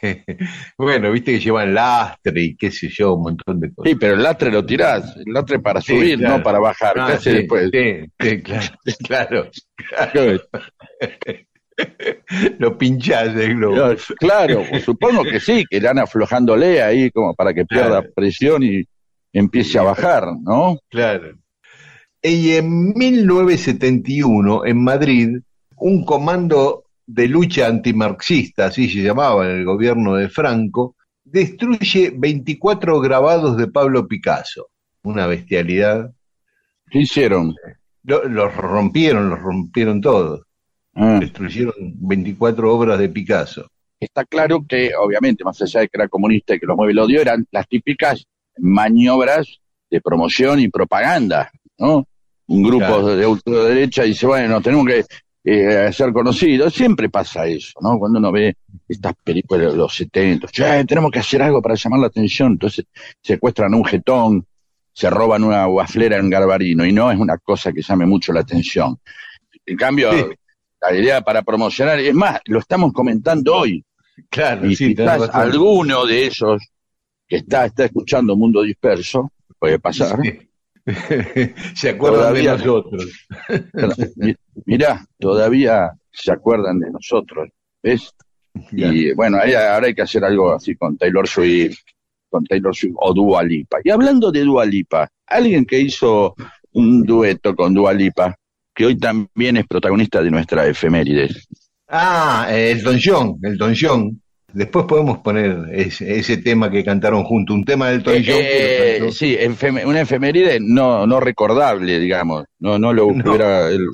Bueno, viste que llevan lastre y qué sé yo, un montón de cosas. Sí, pero el lastre lo tirás, el lastre para Sí, subir, claro. no para bajar. ¿Qué Ah, sí, después? sí, claro, claro. Lo pinchás el globo. No, Claro, pues, supongo que sí, que irán aflojándole ahí como para que pierda Claro. presión y empiece a bajar, ¿no? Claro. Y en 1971, en Madrid, un comando de lucha antimarxista, así se llamaba en el gobierno de Franco, destruye 24 grabados de Pablo Picasso. Una bestialidad. ¿Qué hicieron? Lo- los rompieron, los rompieron todos. Ah, Destruyeron 24 obras de Picasso. Está claro que, obviamente, más allá de que era comunista y que los mueve el odio, eran las típicas maniobras de promoción y propaganda, ¿no? Un grupo Claro. de ultraderecha dice, bueno, nos tenemos que eh, ser conocidos. Siempre pasa eso, ¿no? Cuando uno ve estas películas de los 70, che, tenemos que hacer algo para llamar la atención. Entonces secuestran un jetón, se roban una guaflera en Garbarino, y no es una cosa que llame mucho la atención. En cambio, Sí. la idea para promocionar, es más, lo estamos comentando hoy, Claro, y sí, quizás alguno de esos que está, está escuchando Mundo Disperso, puede pasar. Sí. Se acuerdan de nosotros. Mi- Mirá, todavía se acuerdan de nosotros, ¿ves? Y bueno, ahí ahora hay que hacer algo así con Taylor Swift, con Taylor Swift o Dua Lipa. Y hablando de Dua Lipa, alguien que hizo un dueto con Dua Lipa, que hoy también es protagonista de nuestra efemérides. Ah, el Don John, el Don John. Después podemos poner ese, ese tema que cantaron juntos, un tema del Don Eh, John. eh, sí, una efeméride no, no recordable, digamos. No, no lo No. hubiera. el-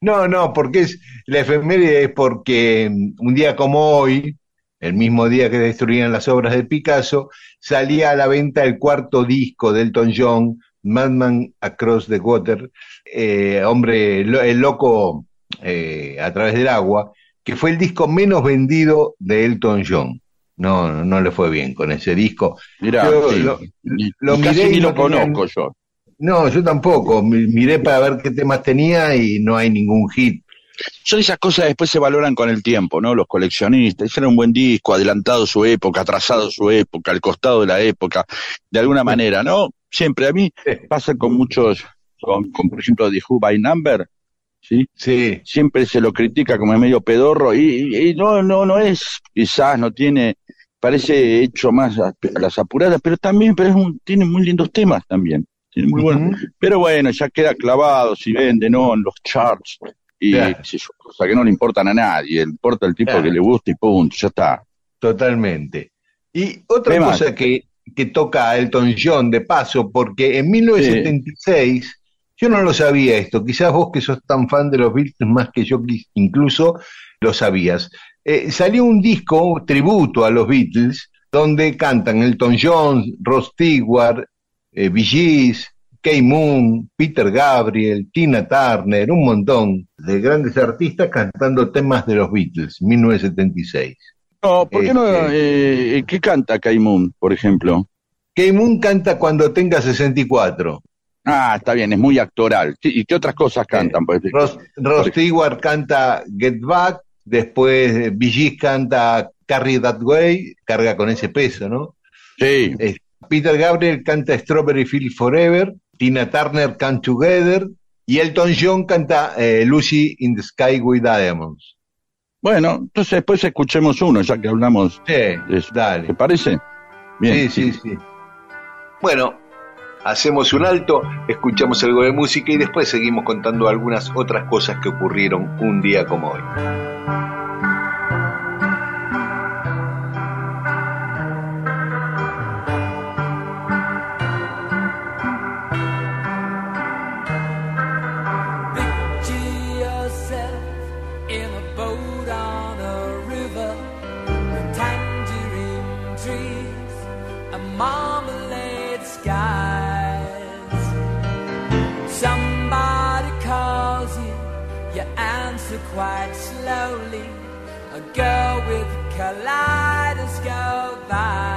No, no, porque es la efeméride es porque mm, un día como hoy, el mismo día que destruían las obras de Picasso, salía a la venta el cuarto disco de Elton John, Madman Across the Water, eh, hombre, lo- el loco eh, a través del agua, que fue el disco menos vendido de Elton John. No, no, no le fue bien con ese disco. Mirá, Yo sí, lo- lo y casi miré y ni lo conozco yo. No, yo tampoco. Mi- Miré para ver qué temas tenía y no hay ningún hit. Son esas cosas que después se valoran con el tiempo, ¿no? Los coleccionistas. Ese era un buen disco, adelantado su época, atrasado su época, al costado de la época, de alguna manera, ¿no? Siempre a mí pasa con muchos, con, con, por ejemplo, The Who by Number, ¿sí? Sí, Siempre se lo critica como medio pedorro y, y- y no, no, no es, quizás no tiene, parece hecho más a, a las apuradas, pero también, pero es un, tiene muy lindos temas también. Muy. Pero bueno, ya queda clavado si vende, ¿no? En los charts. Y Claro. cosa que no le importan a nadie, le importa el tipo Claro. que le gusta y punto, ya está. Totalmente. Y otra cosa que, que toca a Elton John de paso, porque en 1976, yo no lo sabía esto, quizás vos que sos tan fan de los Beatles más que yo incluso lo sabías. Eh, salió un disco tributo a los Beatles donde cantan Elton John, Ross Stewart, eh, Gees, Kay Moon, Peter Gabriel, Tina Turner, un montón de grandes artistas cantando temas de los Beatles, 1976. No, ¿por qué no? Este- eh, ¿Qué canta Kaimun, por ejemplo? Kay Moon canta cuando tenga 64. Ah, está bien, es muy actoral. ¿Y qué otras cosas cantan? Pues, Ross, Ross Stewart canta Get Back, después eh, Gees canta Carry That Way, carga con ese peso, ¿no? sí, Eh, Peter Gabriel canta Strawberry Field Forever, Tina Turner Come Together y Elton John canta eh, Lucy in the Sky with Diamonds. bueno, entonces después escuchemos uno, ya que hablamos Sí, de eso. ¿Te dale. parece? Bien, sí, sí, sí. Bueno, hacemos un alto, escuchamos algo de música y después seguimos contando algunas otras cosas que ocurrieron un día como hoy. Girl with kaleidoscope eyes.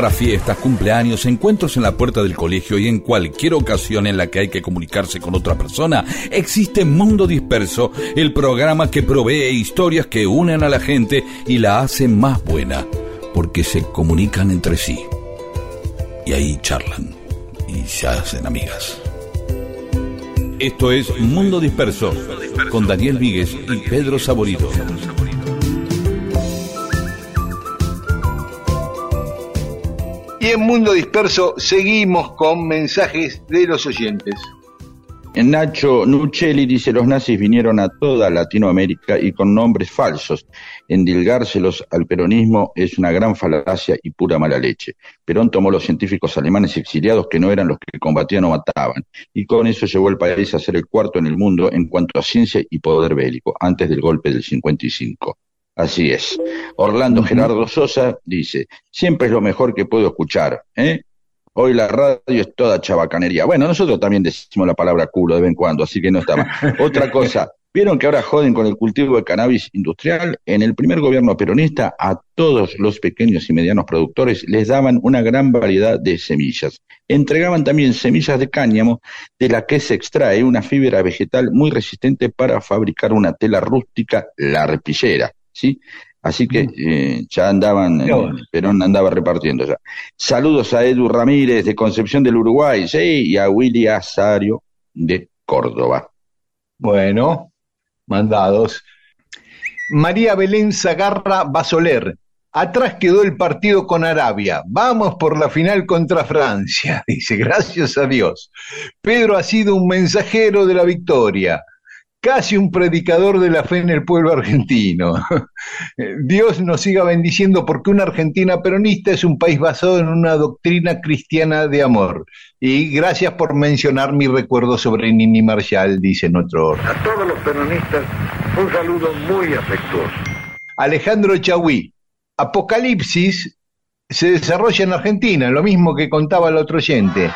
Para fiestas, cumpleaños, encuentros en la puerta del colegio y en cualquier ocasión en la que hay que comunicarse con otra persona, existe Mundo Disperso, el programa que provee historias que unen a la gente y la hacen más buena, porque se comunican entre sí. Y ahí charlan y se hacen amigas. Esto es Mundo Disperso, con Daniel Víguez y Pedro Saborido. Y en Mundo Disperso seguimos con mensajes de los oyentes. Nacho Nuccelli dice, los nazis vinieron a toda Latinoamérica y con nombres falsos. Endilgárselos al peronismo es una gran falacia y pura mala leche. Perón tomó los científicos alemanes exiliados que no eran los que combatían o mataban, y con eso llevó el país a ser el cuarto en el mundo en cuanto a ciencia y poder bélico, antes del golpe del 55. Así es. Orlando Gerardo Sosa dice, siempre es lo mejor que puedo escuchar, ¿eh? Hoy la radio es toda chabacanería. Bueno, nosotros también decimos la palabra culo de vez en cuando, así que no está mal. Otra cosa, ¿vieron que ahora joden con el cultivo de cannabis industrial? En el primer gobierno peronista, a todos los pequeños y medianos productores les daban una gran variedad de semillas. Entregaban también semillas de cáñamo, de la que se extrae una fibra vegetal muy resistente para fabricar una tela rústica, la arpillera, ¿sí? Así que eh, ya andaban, eh, Perón andaba repartiendo ya. Saludos a Edu Ramírez de Concepción del Uruguay, sí, y a Willy Azario de Córdoba. Bueno, mandados. María Belén Zagarra Basoler. Atrás quedó el partido con Arabia. Vamos por la final contra Francia. Dice, gracias a Dios. Pedro ha sido un mensajero de la victoria casi un predicador de la fe en el pueblo argentino. Dios nos siga bendiciendo porque una Argentina peronista es un país basado en una doctrina cristiana de amor. Y gracias por mencionar mi recuerdo sobre Nini Marshall, dice nuestro A todos los peronistas, un saludo muy afectuoso. Alejandro Chagüí, Apocalipsis se desarrolla en Argentina, lo mismo que contaba el otro oyente.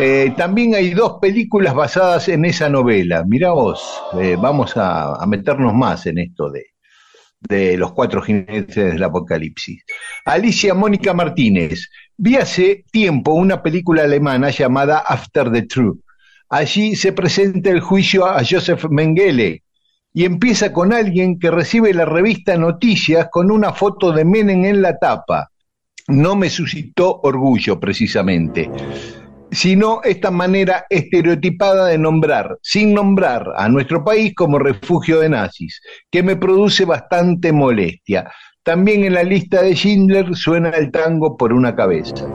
Eh, también hay dos películas basadas en esa novela. Mirá vos, eh, vamos a, meternos más en esto de, de los cuatro jinetes del apocalipsis. Alicia Mónica Martínez. Vi hace tiempo una película alemana llamada After the Truth. Allí se presenta el juicio a Joseph Mengele y empieza con alguien que recibe la revista Noticias con una foto de Menem en la tapa. No me suscitó orgullo precisamente sino esta manera estereotipada de nombrar, sin nombrar a nuestro país como refugio de nazis, que me produce bastante molestia. También en la lista de Schindler suena el tango por una cabeza.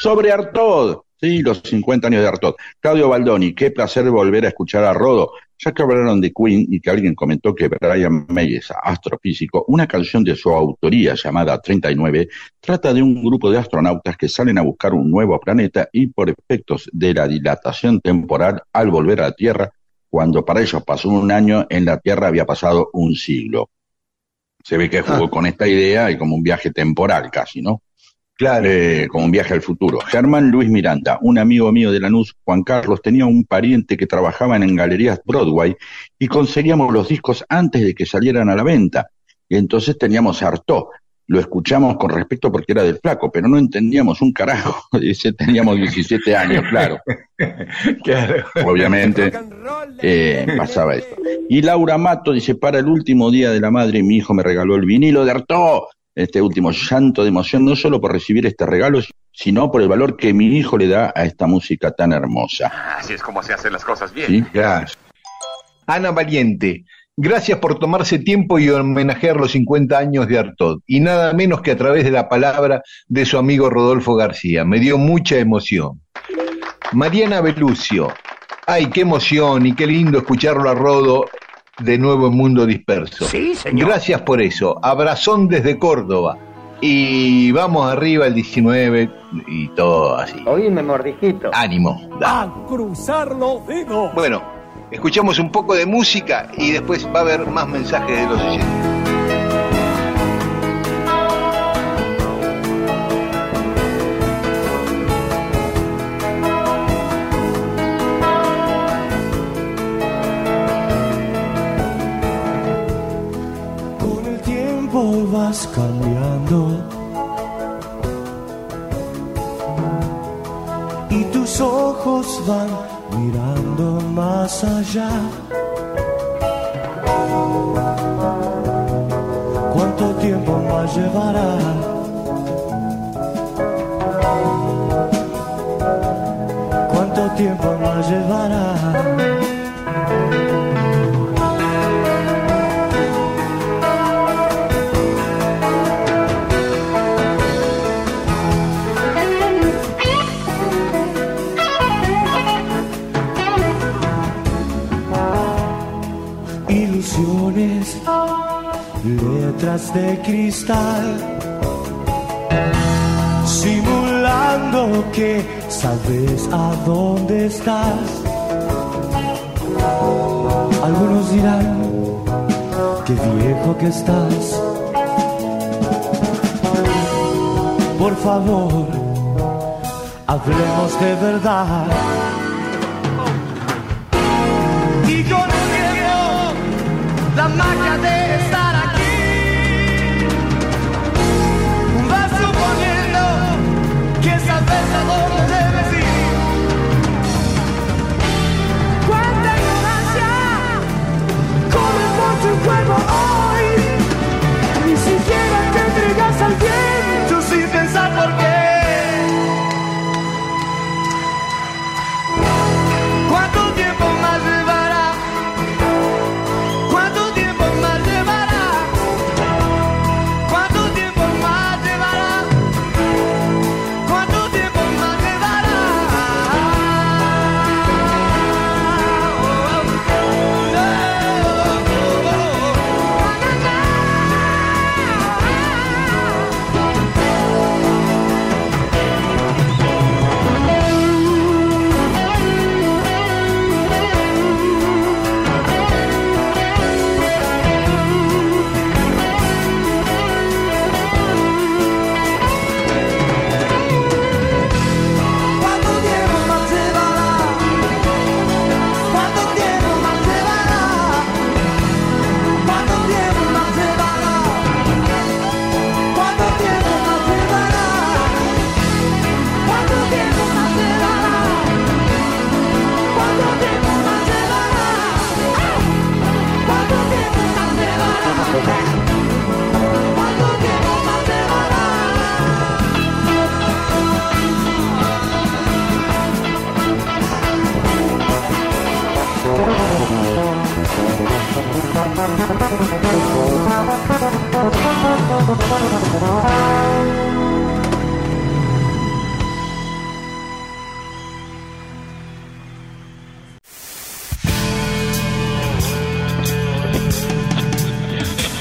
Sobre Artod, sí, los 50 años de Artod. Claudio Baldoni, qué placer volver a escuchar a Rodo. Ya que hablaron de Queen y que alguien comentó que Brian May es astrofísico, una canción de su autoría llamada 39 trata de un grupo de astronautas que salen a buscar un nuevo planeta y por efectos de la dilatación temporal al volver a la Tierra, cuando para ellos pasó un año, en la Tierra había pasado un siglo. Se ve que jugó ah. con esta idea y como un viaje temporal casi, ¿no? Claro. Eh, como un viaje al futuro. Germán Luis Miranda, un amigo mío de Lanús, Juan Carlos, tenía un pariente que trabajaba en galerías Broadway y conseguíamos los discos antes de que salieran a la venta. Y entonces teníamos harto. Lo escuchamos con respeto porque era del flaco, pero no entendíamos un carajo. Dice, teníamos 17 años, claro. claro. Obviamente eh, pasaba esto. Y Laura Mato dice, para el último día de la madre mi hijo me regaló el vinilo de Este último llanto de emoción, no solo por recibir este regalo, sino por el valor que mi hijo le da a esta música tan hermosa. Así es como se hacen las cosas bien. ¿Sí? Ana Valiente, gracias por tomarse tiempo y homenajear los 50 años de Artod, y nada menos que a través de la palabra de su amigo Rodolfo García. Me dio mucha emoción. Mariana Belucio, ay, qué emoción y qué lindo escucharlo a Rodo de nuevo en Mundo Disperso. Sí, señor. Gracias por eso. Abrazón desde Córdoba. Y vamos arriba el 19 y todo así. Oíme, mordijito. Ánimo. A cruzar los dedos. Bueno, escuchamos un poco de música y después va a haber más mensajes de los oyentes. Vas cambiando y tus ojos van mirando más allá. ¿Cuánto tiempo más llevará? ¿Cuánto tiempo más llevará? Letras de cristal, simulando que sabes a dónde estás. Algunos dirán, qué viejo que estás. Por favor, hablemos de verdad. Y con el tiempo, la magia de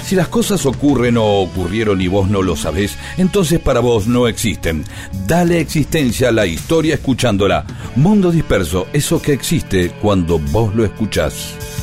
Si las cosas ocurren o ocurrieron y vos no lo sabés, entonces para vos no existen. Dale existencia a la historia escuchándola. Mundo disperso, eso que existe cuando vos lo escuchás.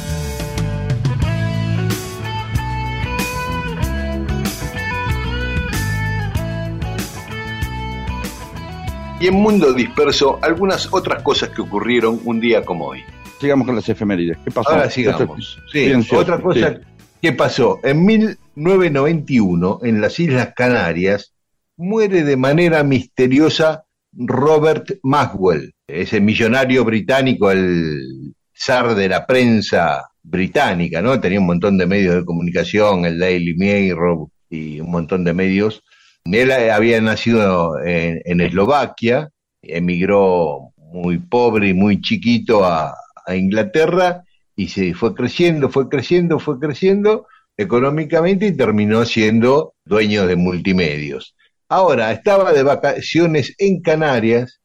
Y en Mundo Disperso, algunas otras cosas que ocurrieron un día como hoy. Sigamos con las efemérides. ¿Qué pasó? Ahora sigamos. Sí, otra cosa sí. que pasó. En 1991, en las Islas Canarias, muere de manera misteriosa Robert Maxwell, ese millonario británico, el zar de la prensa británica, ¿no? Tenía un montón de medios de comunicación, el Daily Mirror y un montón de medios. Él había nacido en, Eslovaquia, emigró muy pobre y muy chiquito a, a Inglaterra y se fue creciendo, fue creciendo, fue creciendo económicamente y terminó siendo dueño de multimedios. Ahora, estaba de vacaciones en Canarias,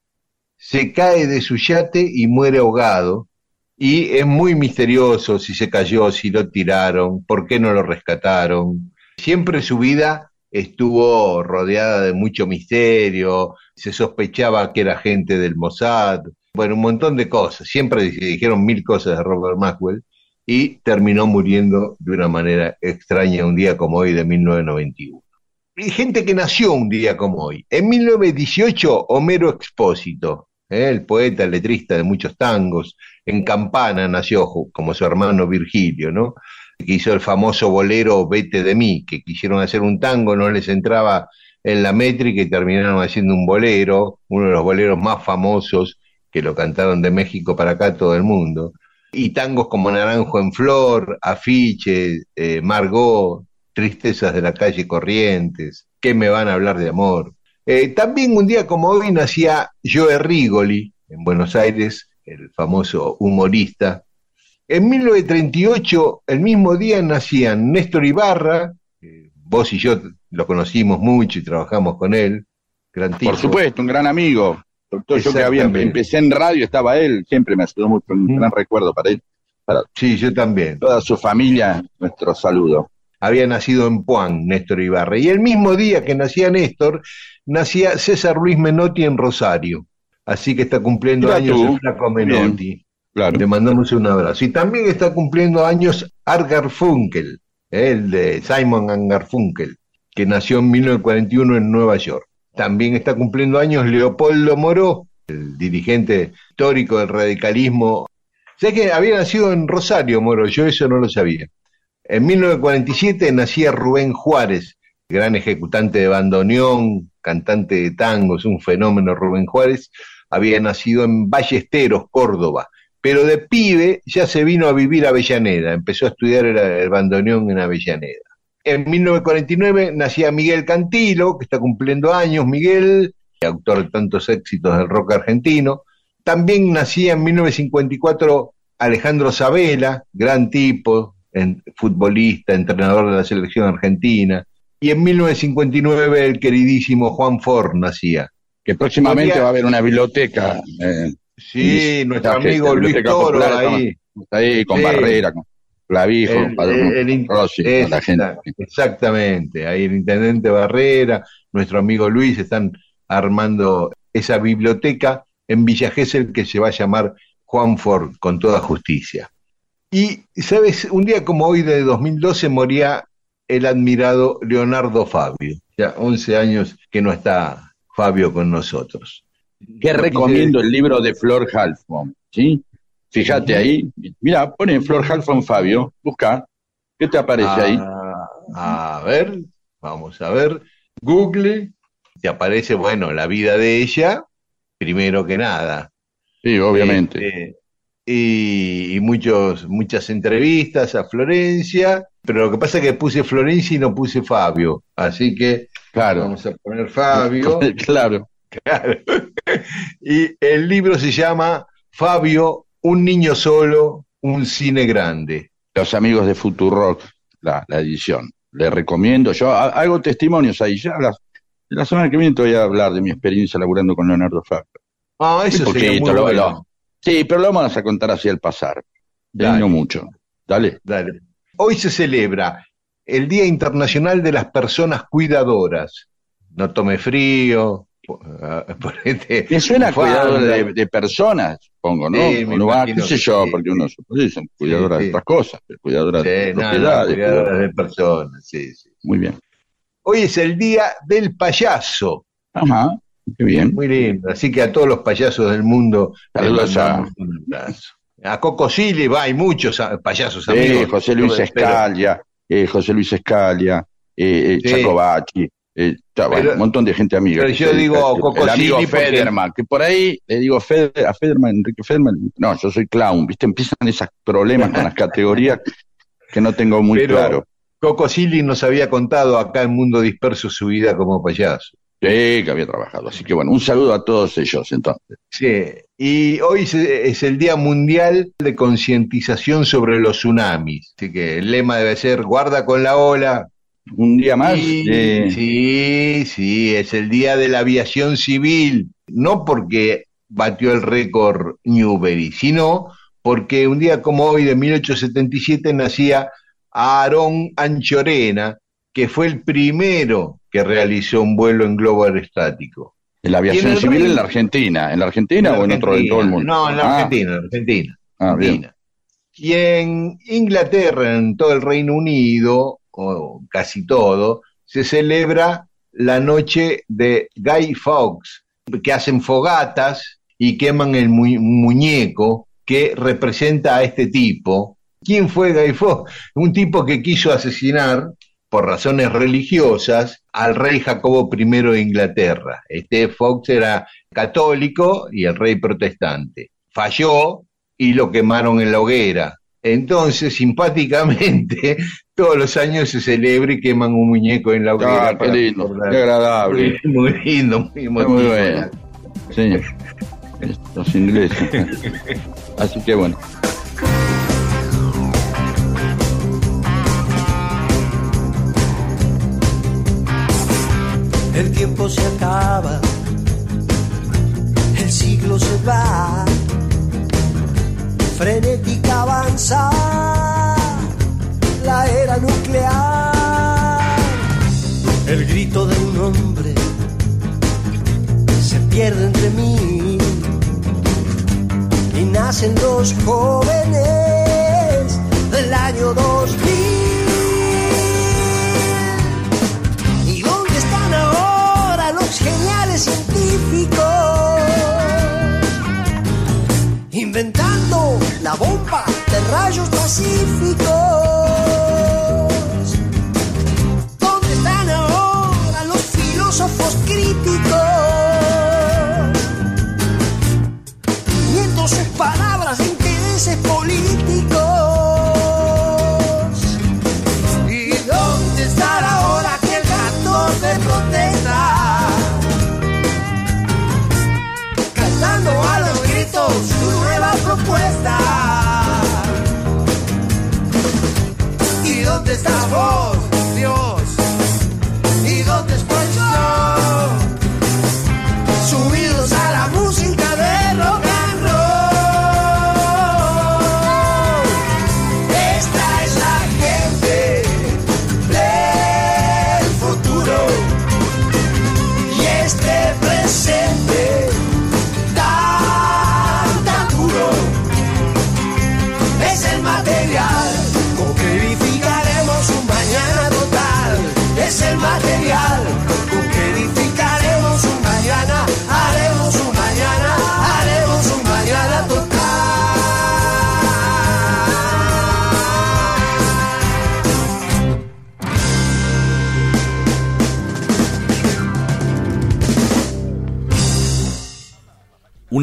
se cae de su yate y muere ahogado. Y es muy misterioso si se cayó, si lo tiraron, por qué no lo rescataron. Siempre su vida estuvo rodeada de mucho misterio, se sospechaba que era gente del Mossad, bueno, un montón de cosas. Siempre se dijeron mil cosas de Robert Maxwell y terminó muriendo de una manera extraña un día como hoy de 1991. Y gente que nació un día como hoy. En 1918, Homero Expósito, ¿eh? el poeta, letrista de muchos tangos, en Campana nació como su hermano Virgilio, ¿no? Que hizo el famoso bolero Vete de mí, que quisieron hacer un tango, no les entraba en la métrica y terminaron haciendo un bolero, uno de los boleros más famosos que lo cantaron de México para acá todo el mundo. Y tangos como Naranjo en Flor, Afiche, eh, Margot, Tristezas de la calle Corrientes, ¿Qué me van a hablar de amor? Eh, también un día como hoy nacía Joe Rigoli en Buenos Aires, el famoso humorista. En 1938, el mismo día, nacían Néstor Ibarra, eh, vos y yo lo conocimos mucho y trabajamos con él. Gran Por tipo. supuesto, un gran amigo. Doctor, yo que había, empecé en radio, estaba él, siempre me ayudó mucho, un Ujú. gran recuerdo para él. Para Sí, yo también. toda su familia, nuestro saludo. Había nacido en Puan, Néstor Ibarra. Y el mismo día que nacía Néstor, nacía César Luis Menotti en Rosario. Así que está cumpliendo Mira años tú. el flaco Bien. Le mandamos un abrazo. Y también está cumpliendo años Art Garfunkel, eh, el de Simon Garfunkel, que nació en 1941 en Nueva York. También está cumpliendo años Leopoldo Moró, el dirigente histórico del radicalismo. Sé que había nacido en Rosario, Moro, yo eso no lo sabía. En 1947 nacía Rubén Juárez, gran ejecutante de bandoneón, cantante de tangos, un fenómeno Rubén Juárez, había nacido en Ballesteros, Córdoba, pero de pibe ya se vino a vivir a Avellaneda, empezó a estudiar el, el bandoneón en Avellaneda. En 1949 nacía Miguel Cantilo, que está cumpliendo años, Miguel, autor de tantos éxitos del rock argentino. También nacía en 1954 Alejandro Sabela, gran tipo, en- futbolista, entrenador de la selección argentina. Y en 1959 el queridísimo Juan Ford nacía. Que próximamente va a haber una biblioteca. eh, Sí, y- nuestro amigo Luis Toro ahí. Está ahí con Sí. Barrera, con Clavijo, El- Padrón, el- el- Rossi, es- con la gente. Exactamente, ahí el intendente Barrera, nuestro amigo Luis están armando esa biblioteca en Villa Gesell que se va a llamar Juan Ford con toda justicia. Y, ¿sabes? Un día como hoy de 2012 moría el admirado Leonardo Fabio. Ya 11 años que no está Fabio con nosotros. Que recomiendo el libro de Flor Halfon, ¿sí? Fíjate ahí, mira, pone Flor Halfon Fabio, busca, ¿qué te aparece ahí? Ah, a ver, vamos a ver. Google, te aparece, bueno, la vida de ella, primero que nada. Sí, obviamente. Este, y, y muchos, muchas entrevistas a Florencia, pero lo que pasa es que puse Florencia y no puse Fabio. Así que claro. vamos a poner Fabio. claro. Claro. Y el libro se llama Fabio, un niño solo, un cine grande. Los amigos de Futurock, la, la edición. Les recomiendo, yo ha- hago testimonios ahí, ya la, la semana que viene te voy a hablar de mi experiencia laburando con Leonardo Fabio. Ah, eso lo- bueno. Sí, pero lo vamos a contar así al pasar. Dale. No mucho. Dale. Dale. Hoy se celebra el Día Internacional de las Personas Cuidadoras. No tome frío. ponete Me suena cuidado de, de personas, supongo, ¿no? Sí, Uno va, qué sé yo, sí. porque uno supone son cuidadoras Sí, de otras cosas, cuidadoras de Sí, no, no, propiedades. cuidadoras de personas, sí, sí. Muy bien. Hoy es el Día del Payaso. Ajá, qué bien. Muy lindo. Así que a todos los payasos del mundo Saludos a- un abrazo. A Coco Silly, va, hay muchos payasos Sí, amigos. José Luis Escalia, eh, José Luis Escalia, eh, eh, Sí. Eh, ya, bueno, Pero- un montón de gente amiga. pero yo se digo Coco el amigo Silly porque- Federman, que por ahí le digo Feder- a Federman, Enrique Federman, no, yo soy clown, ¿viste? Empiezan esos problemas con las categorías que no tengo muy Pero claro. Coco Silly nos había contado acá en Mundo Disperso su vida como payaso. Sí, que había trabajado. Así que bueno, un saludo a todos ellos entonces. Sí, y hoy es el Día Mundial de Concientización sobre los Tsunamis. Así que el lema debe ser guarda con la ola. Un día más. Eh, Sí, sí, es el Día de la Aviación Civil. No porque batió el récord Newbery, sino porque un día como hoy de 1877 nacía Aarón Anchorena, que fue el primero que realizó un vuelo en globo aerostático. en la en aviación civil en la Argentina. ¿En la Argentina En la o en otro en todo el mundo? No, en la Ah, Argentina, en la Argentina. ah, bien. Argentina. Y en Inglaterra, en todo el Reino Unido, o casi todo, se celebra la noche de Guy Fawkes, que hacen fogatas y queman el mu- muñeco que representa a este tipo. ¿Quién fue Guy Fawkes? Un tipo que quiso asesinar, por razones religiosas, al rey Jacobo I de Inglaterra. Este Fawkes era católico y el rey protestante. Falló y lo quemaron en la hoguera. Entonces, simpáticamente, todos los años se celebra y queman un muñeco en la hoguera. Ah, qué lindo, recordar. qué agradable. Muy, lindo, muy muy bueno. Sí, los ingleses. Así que bueno. El tiempo se acaba, el siglo se va, frenética avanza la era nuclear. El grito de un hombre se pierde entre mí y nacen los jóvenes del año 2000. la bomba de rayos pacíficos. Dónde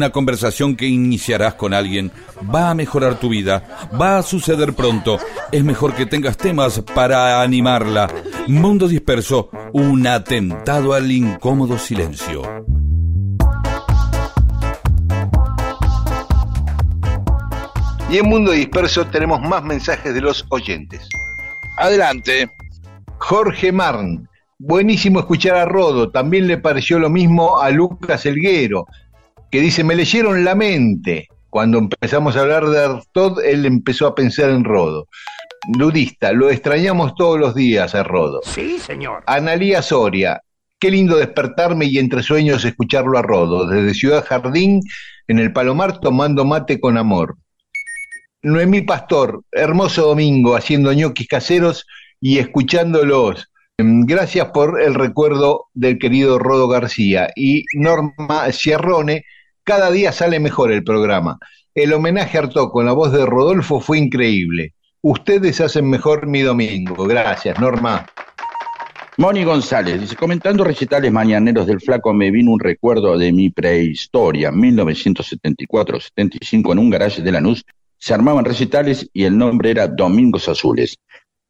Una conversación que iniciarás con alguien va a mejorar tu vida, va a suceder pronto. Es mejor que tengas temas para animarla. Mundo disperso, un atentado al incómodo silencio. Y en Mundo Disperso tenemos más mensajes de los oyentes. Adelante. Jorge Marn. Buenísimo escuchar a Rodo. También le pareció lo mismo a Lucas Elguero, que dice, me leyeron la mente. Cuando empezamos a hablar de Artaud, él empezó a pensar en Rodo. Ludista, lo extrañamos todos los días a Rodo. Sí, señor. Analía Soria, qué lindo despertarme y entre sueños escucharlo a Rodo, desde Ciudad Jardín, en el Palomar, tomando mate con amor. Noemí Pastor, hermoso domingo, haciendo ñoquis caseros y escuchándolos. Em, Gracias por el recuerdo del querido Rodo García. Y Norma Sierrone, cada día sale mejor el programa. El homenaje a Artaud con la voz de Rodolfo fue increíble. Ustedes hacen mejor mi domingo. Gracias, Norma. Moni González dice, comentando recitales mañaneros del flaco me vino un recuerdo de mi prehistoria, 1974-75 en un garaje de Lanús, se armaban recitales y el nombre era Domingos Azules.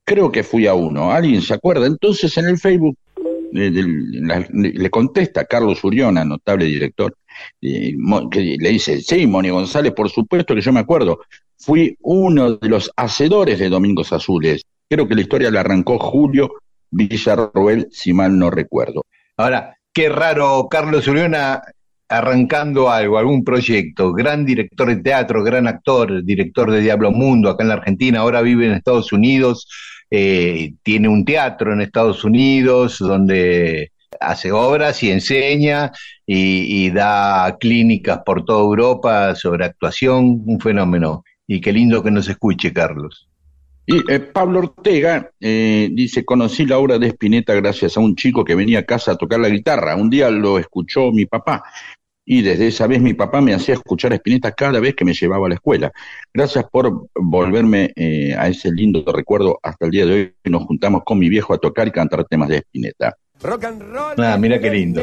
Creo que fui a uno, ¿alguien se acuerda? Entonces en el Facebook eh, la- le contesta Carlos Uriona, notable director, le dice, sí, Moni González, por supuesto que yo me acuerdo, fui uno de los hacedores de Domingos Azules. Creo que la historia la arrancó Julio Villarroel, si mal no recuerdo. Ahora, qué raro Carlos Uriona arrancando algo, algún proyecto. Gran director de teatro, gran actor, director de Diablo Mundo acá en la Argentina, ahora vive en Estados Unidos, eh, tiene un teatro en Estados Unidos donde hace obras y enseña y, da clínicas por toda Europa sobre actuación, un fenómeno. Y qué lindo que nos escuche, Carlos. Y eh, Pablo Ortega eh, dice, conocí la obra de Spinetta gracias a un chico que venía a casa a tocar la guitarra. Un día lo escuchó mi papá y desde esa vez mi papá me hacía escuchar a Spinetta cada vez que me llevaba a la escuela. Gracias por volverme eh, a ese lindo recuerdo. Hasta el día de hoy nos juntamos con mi viejo a tocar y cantar temas de Spinetta. Rock and roll. Ah, mira qué lindo.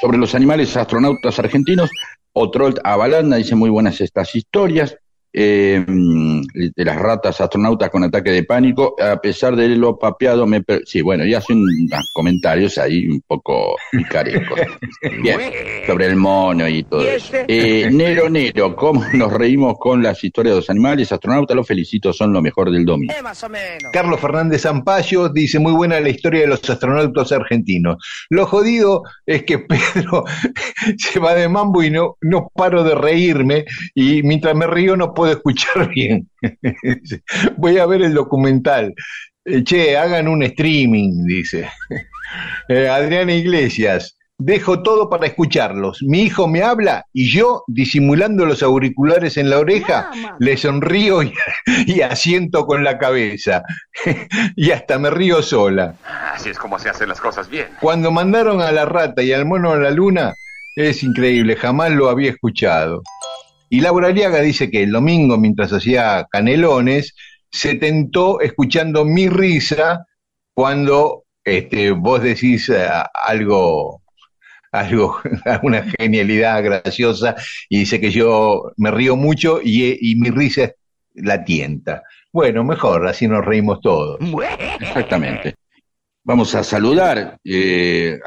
Sobre los animales astronautas argentinos, Otrolt Avalanda dice muy buenas estas historias. Eh, de las ratas astronautas con ataque de pánico, a pesar de lo papeado, me per- sí, bueno, y hace unos comentarios ahí un poco picarescos. Bien, sobre el mono y todo eso. Eh, Nero Nero, ¿cómo nos reímos con las historias de los animales astronautas? Los felicito, son lo mejor del domingo. Más o menos. Carlos Fernández Zampayo dice, muy buena la historia de los astronautas argentinos. Lo jodido es que Pedro se va de mambo y no, no paro de reírme y mientras me río no puedo escuchar bien. Voy a ver el documental. Eh, Che, hagan un streaming, dice. Eh, Adriana Iglesias, dejo todo para escucharlos. Mi hijo me habla y yo, disimulando los auriculares en la oreja, le sonrío y, y asiento con la cabeza. y hasta me río sola. Así es como se hacen las cosas bien. Cuando mandaron a la rata y al mono a la luna, es increíble, jamás lo había escuchado. Y Laura Aliaga dice que el domingo, mientras hacía canelones, se tentó escuchando mi risa cuando este, vos decís eh, algo, algo, una genialidad graciosa, y dice que yo me río mucho y, y mi risa la tienta. Bueno, mejor, así nos reímos todos. Exactamente. Vamos a saludar. Eh,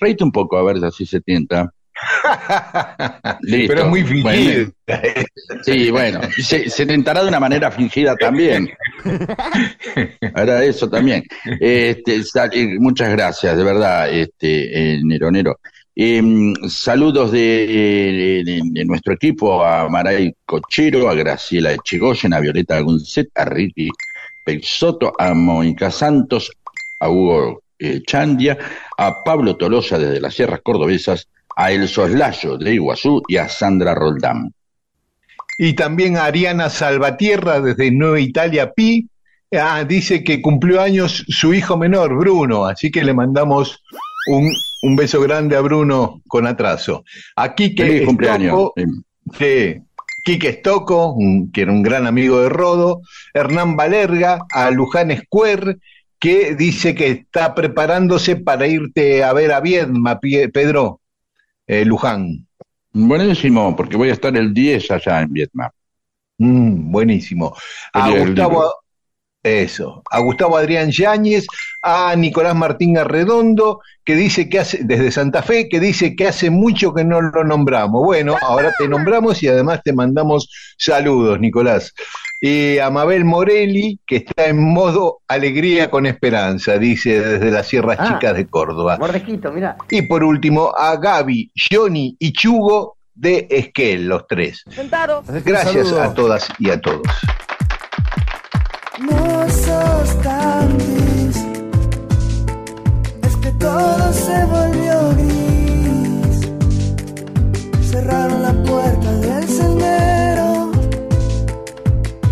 reíte un poco, a ver si se tienta. Listo. Pero es muy fingido. Bueno, sí, bueno, se, se tentará de una manera fingida también. Ahora eso también. Este, eh, muchas gracias, de verdad, este, eh, Nero Nero. Em, saludos de, de- de nuestro equipo a Maray Cochero, a Graciela Echegoyen, a Violeta Gunzet, a Ricky Peixoto, a Mónica Santos, a Hugo eh, Chandia, a Pablo Tolosa desde las Sierras Cordobesas, a El Soslayo de Iguazú y a Sandra Roldán. Y también a Ariana Salvatierra desde Nueva Italia Pi. Ah, dice que cumplió años su hijo menor, Bruno, así que le mandamos un, un beso grande a Bruno con atraso. A Quique Feliz cumpleaños. Sí, Quique Estocco, un- que era un gran amigo de Rodo, Hernán Valerga, a Luján Square, que dice que está preparándose para irte a ver a Viedma, Pedro, eh, Luján. Buenísimo, porque voy a estar el 10 allá en Vietnam. Mm, buenísimo. A día del Gustavo. Eso, a Gustavo Adrián Yáñez, a Nicolás Martín Arredondo, que dice que hace, desde Santa Fe, que dice que hace mucho que no lo nombramos. Bueno, ahora te nombramos y además te mandamos saludos, Nicolás. Y a Mabel Morelli, que está en modo alegría con esperanza, dice desde las Sierras Ah. Chicas de Córdoba. Mordejito, mira. Y por último, a Gaby, Johnny y Chugo de Esquel, los tres. Gracias a todas y a todos. No sos tan gris, es que todo se volvió gris. Cerraron la puerta del sendero,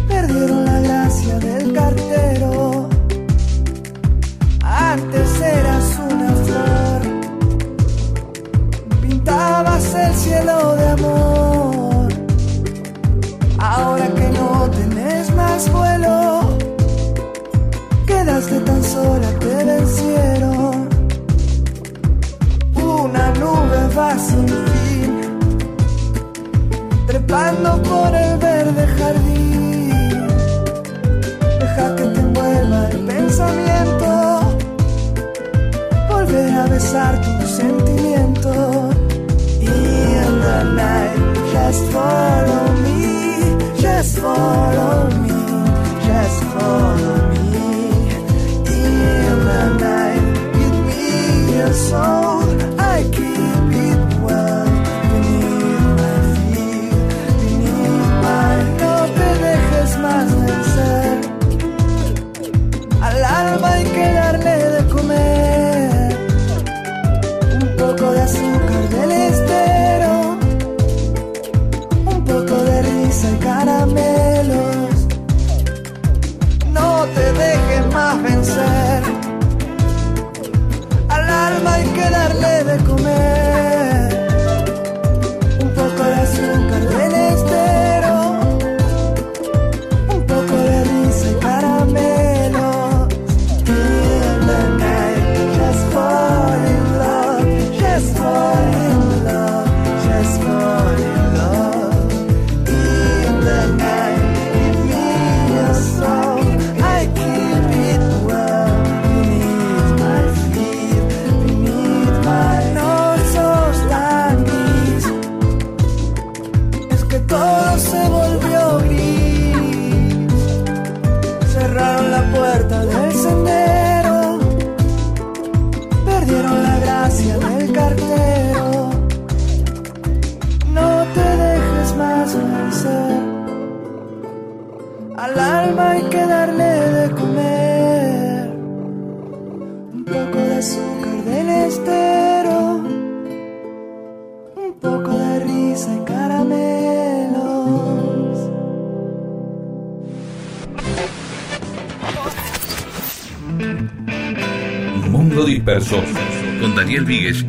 perdieron la gracia del cartero. Antes eras una flor, pintabas el cielo de amor. Ahora que no tenés más vuelo,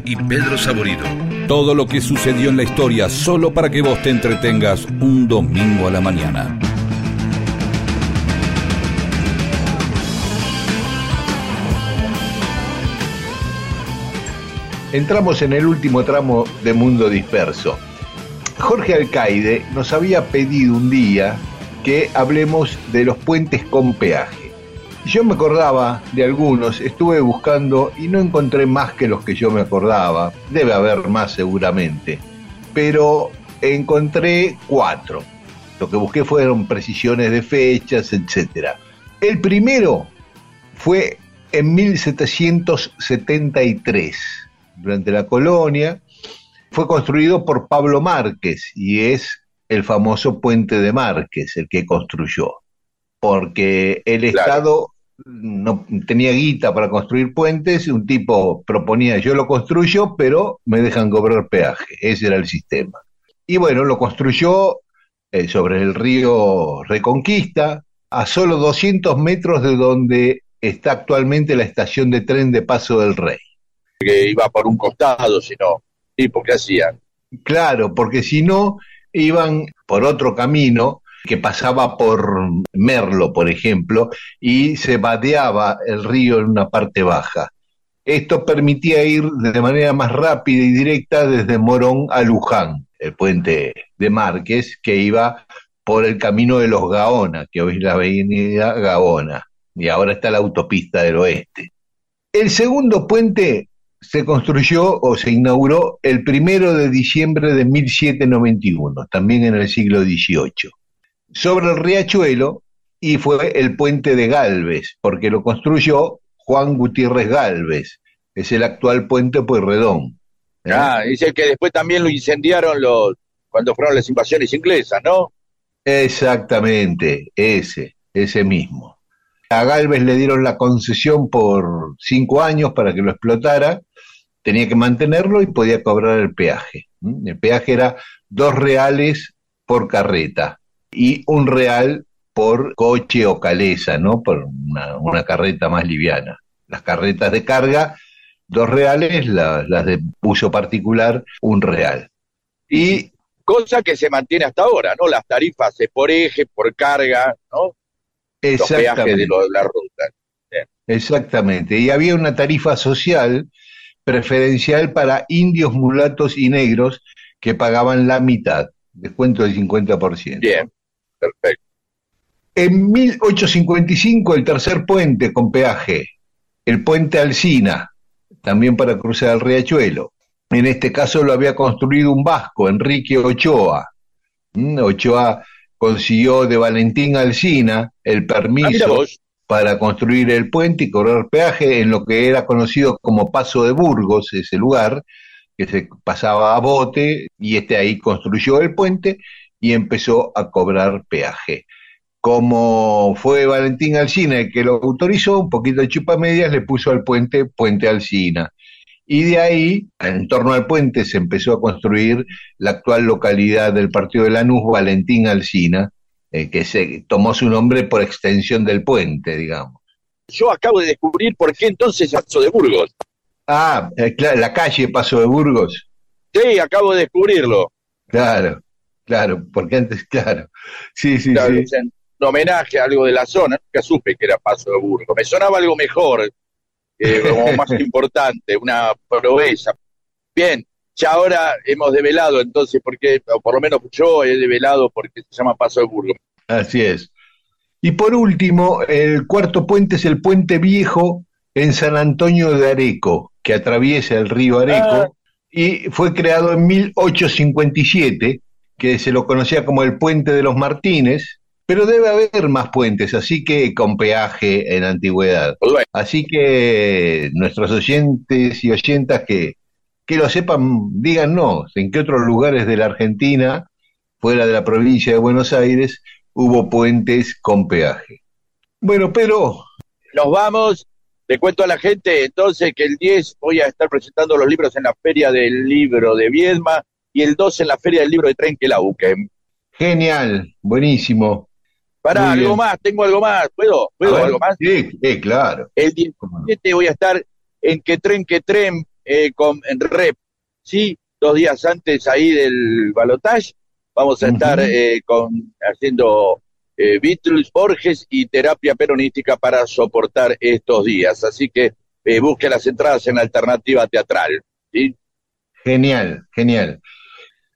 Y Pedro Saborido. Todo lo que sucedió en la historia solo para que vos te entretengas un domingo a la mañana. Entramos en el último tramo de Mundo Disperso. Jorge Alcaide nos había pedido un día que hablemos de los puentes con peaje. Yo me acordaba de algunos, estuve buscando y no encontré más que los que yo me acordaba. Debe haber más seguramente. Pero encontré cuatro. Lo que busqué fueron precisiones de fechas, etc. El primero fue en 1773, durante la colonia. Fue construido por Pablo Márquez y es el famoso puente de Márquez el que construyó. Porque el Estado no tenía guita para construir puentes, un tipo proponía yo lo construyo, pero me dejan cobrar peaje, ese era el sistema. Y bueno, lo construyó eh, sobre el río Reconquista, a solo 200 metros de donde está actualmente la estación de tren de Paso del Rey. Que iba por un costado, si no, ¿y por qué hacían? Claro, porque si no, iban por otro camino que pasaba por Merlo, por ejemplo, y se vadeaba el río en una parte baja. Esto permitía ir de manera más rápida y directa desde Morón a Luján, el puente de Márquez, que iba por el camino de los Gaona, que hoy es la avenida Gaona, y ahora está la autopista del oeste. El segundo puente se construyó o se inauguró el primero de diciembre de 1791, también en el siglo XVIII sobre el riachuelo y fue el puente de Galvez, porque lo construyó Juan Gutiérrez Galvez, es el actual puente Pueyrredón. ¿Eh? Ah, dice que después también lo incendiaron los cuando fueron las invasiones inglesas, ¿no? Exactamente, ese, ese mismo. A Galvez le dieron la concesión por cinco años para que lo explotara, tenía que mantenerlo y podía cobrar el peaje. El peaje era dos reales por carreta y un real por coche o caleza, ¿no? Por una, carreta más liviana. Las carretas de carga, dos reales, las de uso particular, un real. Y cosa que se mantiene hasta ahora, ¿no? Las tarifas por eje, por carga, ¿no? Exactamente. Los de, la ruta. Exactamente. Y había una tarifa social preferencial para indios, mulatos y negros que pagaban la mitad, descuento del 50%. Bien. Perfecto. En 1855 el tercer puente con peaje, el puente Alsina, también para cruzar el riachuelo. En este caso lo había construido un vasco, Enrique Ochoa. Mm, Ochoa consiguió de Valentín Alsina el permiso Ah, para construir el puente y cobrar peaje en lo que era conocido como Paso de Burgos, ese lugar, que se pasaba a bote, y este ahí construyó el puente y empezó a cobrar peaje. Como fue Valentín Alsina el que lo autorizó, un poquito de chupamedias le puso al puente Puente Alsina. Y de ahí, en torno al puente, se empezó a construir la actual localidad del partido de Lanús, Valentín Alsina, eh, que se tomó su nombre por extensión del puente, digamos. Yo acabo de descubrir por qué entonces Paso de Burgos. Ah, eh, claro, la calle Paso de Burgos. Sí, acabo de descubrirlo. Claro, claro, porque antes, claro. Sí, sí, Claro, sí. homenaje a algo de la zona, nunca supe que era Paso de Burgos. Me sonaba algo mejor, eh, como más importante, una proeza. Bien, ya ahora hemos develado entonces, porque, o por lo menos yo he develado porque se llama Paso de Burgos. Así es. Y por último, el cuarto puente es el puente viejo en San Antonio de Areco, que atraviesa el río Areco, Ah. y fue creado en 1857, que se lo conocía como el puente de los Martínez, pero debe haber más puentes, así que con peaje en antigüedad. Así que nuestros oyentes y oyentas que, que lo sepan, díganos en qué otros lugares de la Argentina, fuera de la provincia de Buenos Aires, hubo puentes con peaje. Bueno, pero Nos vamos. Le cuento a la gente entonces que el 10 voy a estar presentando los libros en la Feria del Libro de Viedma y el 2 en la Feria del Libro de Trenquelauquen. genial, buenísimo. Pará, algo bien. más, tengo algo más. ¿Puedo? ¿Puedo ver, algo más? Sí, sí, claro. El 17 voy a estar en Que Tren Que Tren eh, con en Rep, ¿sí? dos días antes ahí del balotage, vamos a estar eh, con, haciendo eh, Beatles, Borges y terapia peronística para soportar estos días. Así que eh, busque las entradas en Alternativa Teatral. ¿sí? Genial, genial.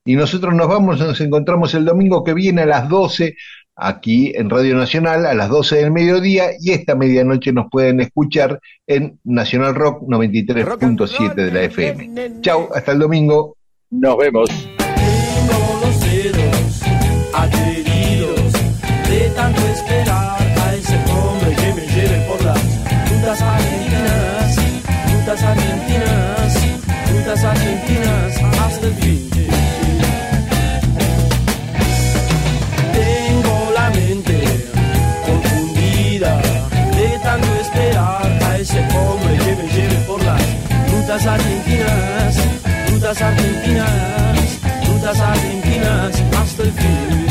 Y nosotros nos vamos, nos encontramos el domingo que viene a las 12 aquí en Radio Nacional a las 12 del mediodía y esta medianoche nos pueden escuchar en Nacional Rock 93.7 de la FM. Chau, hasta el domingo. Nos vemos. Rutas argentinas, rutas argentinas, rutas argentinas hasta el fin.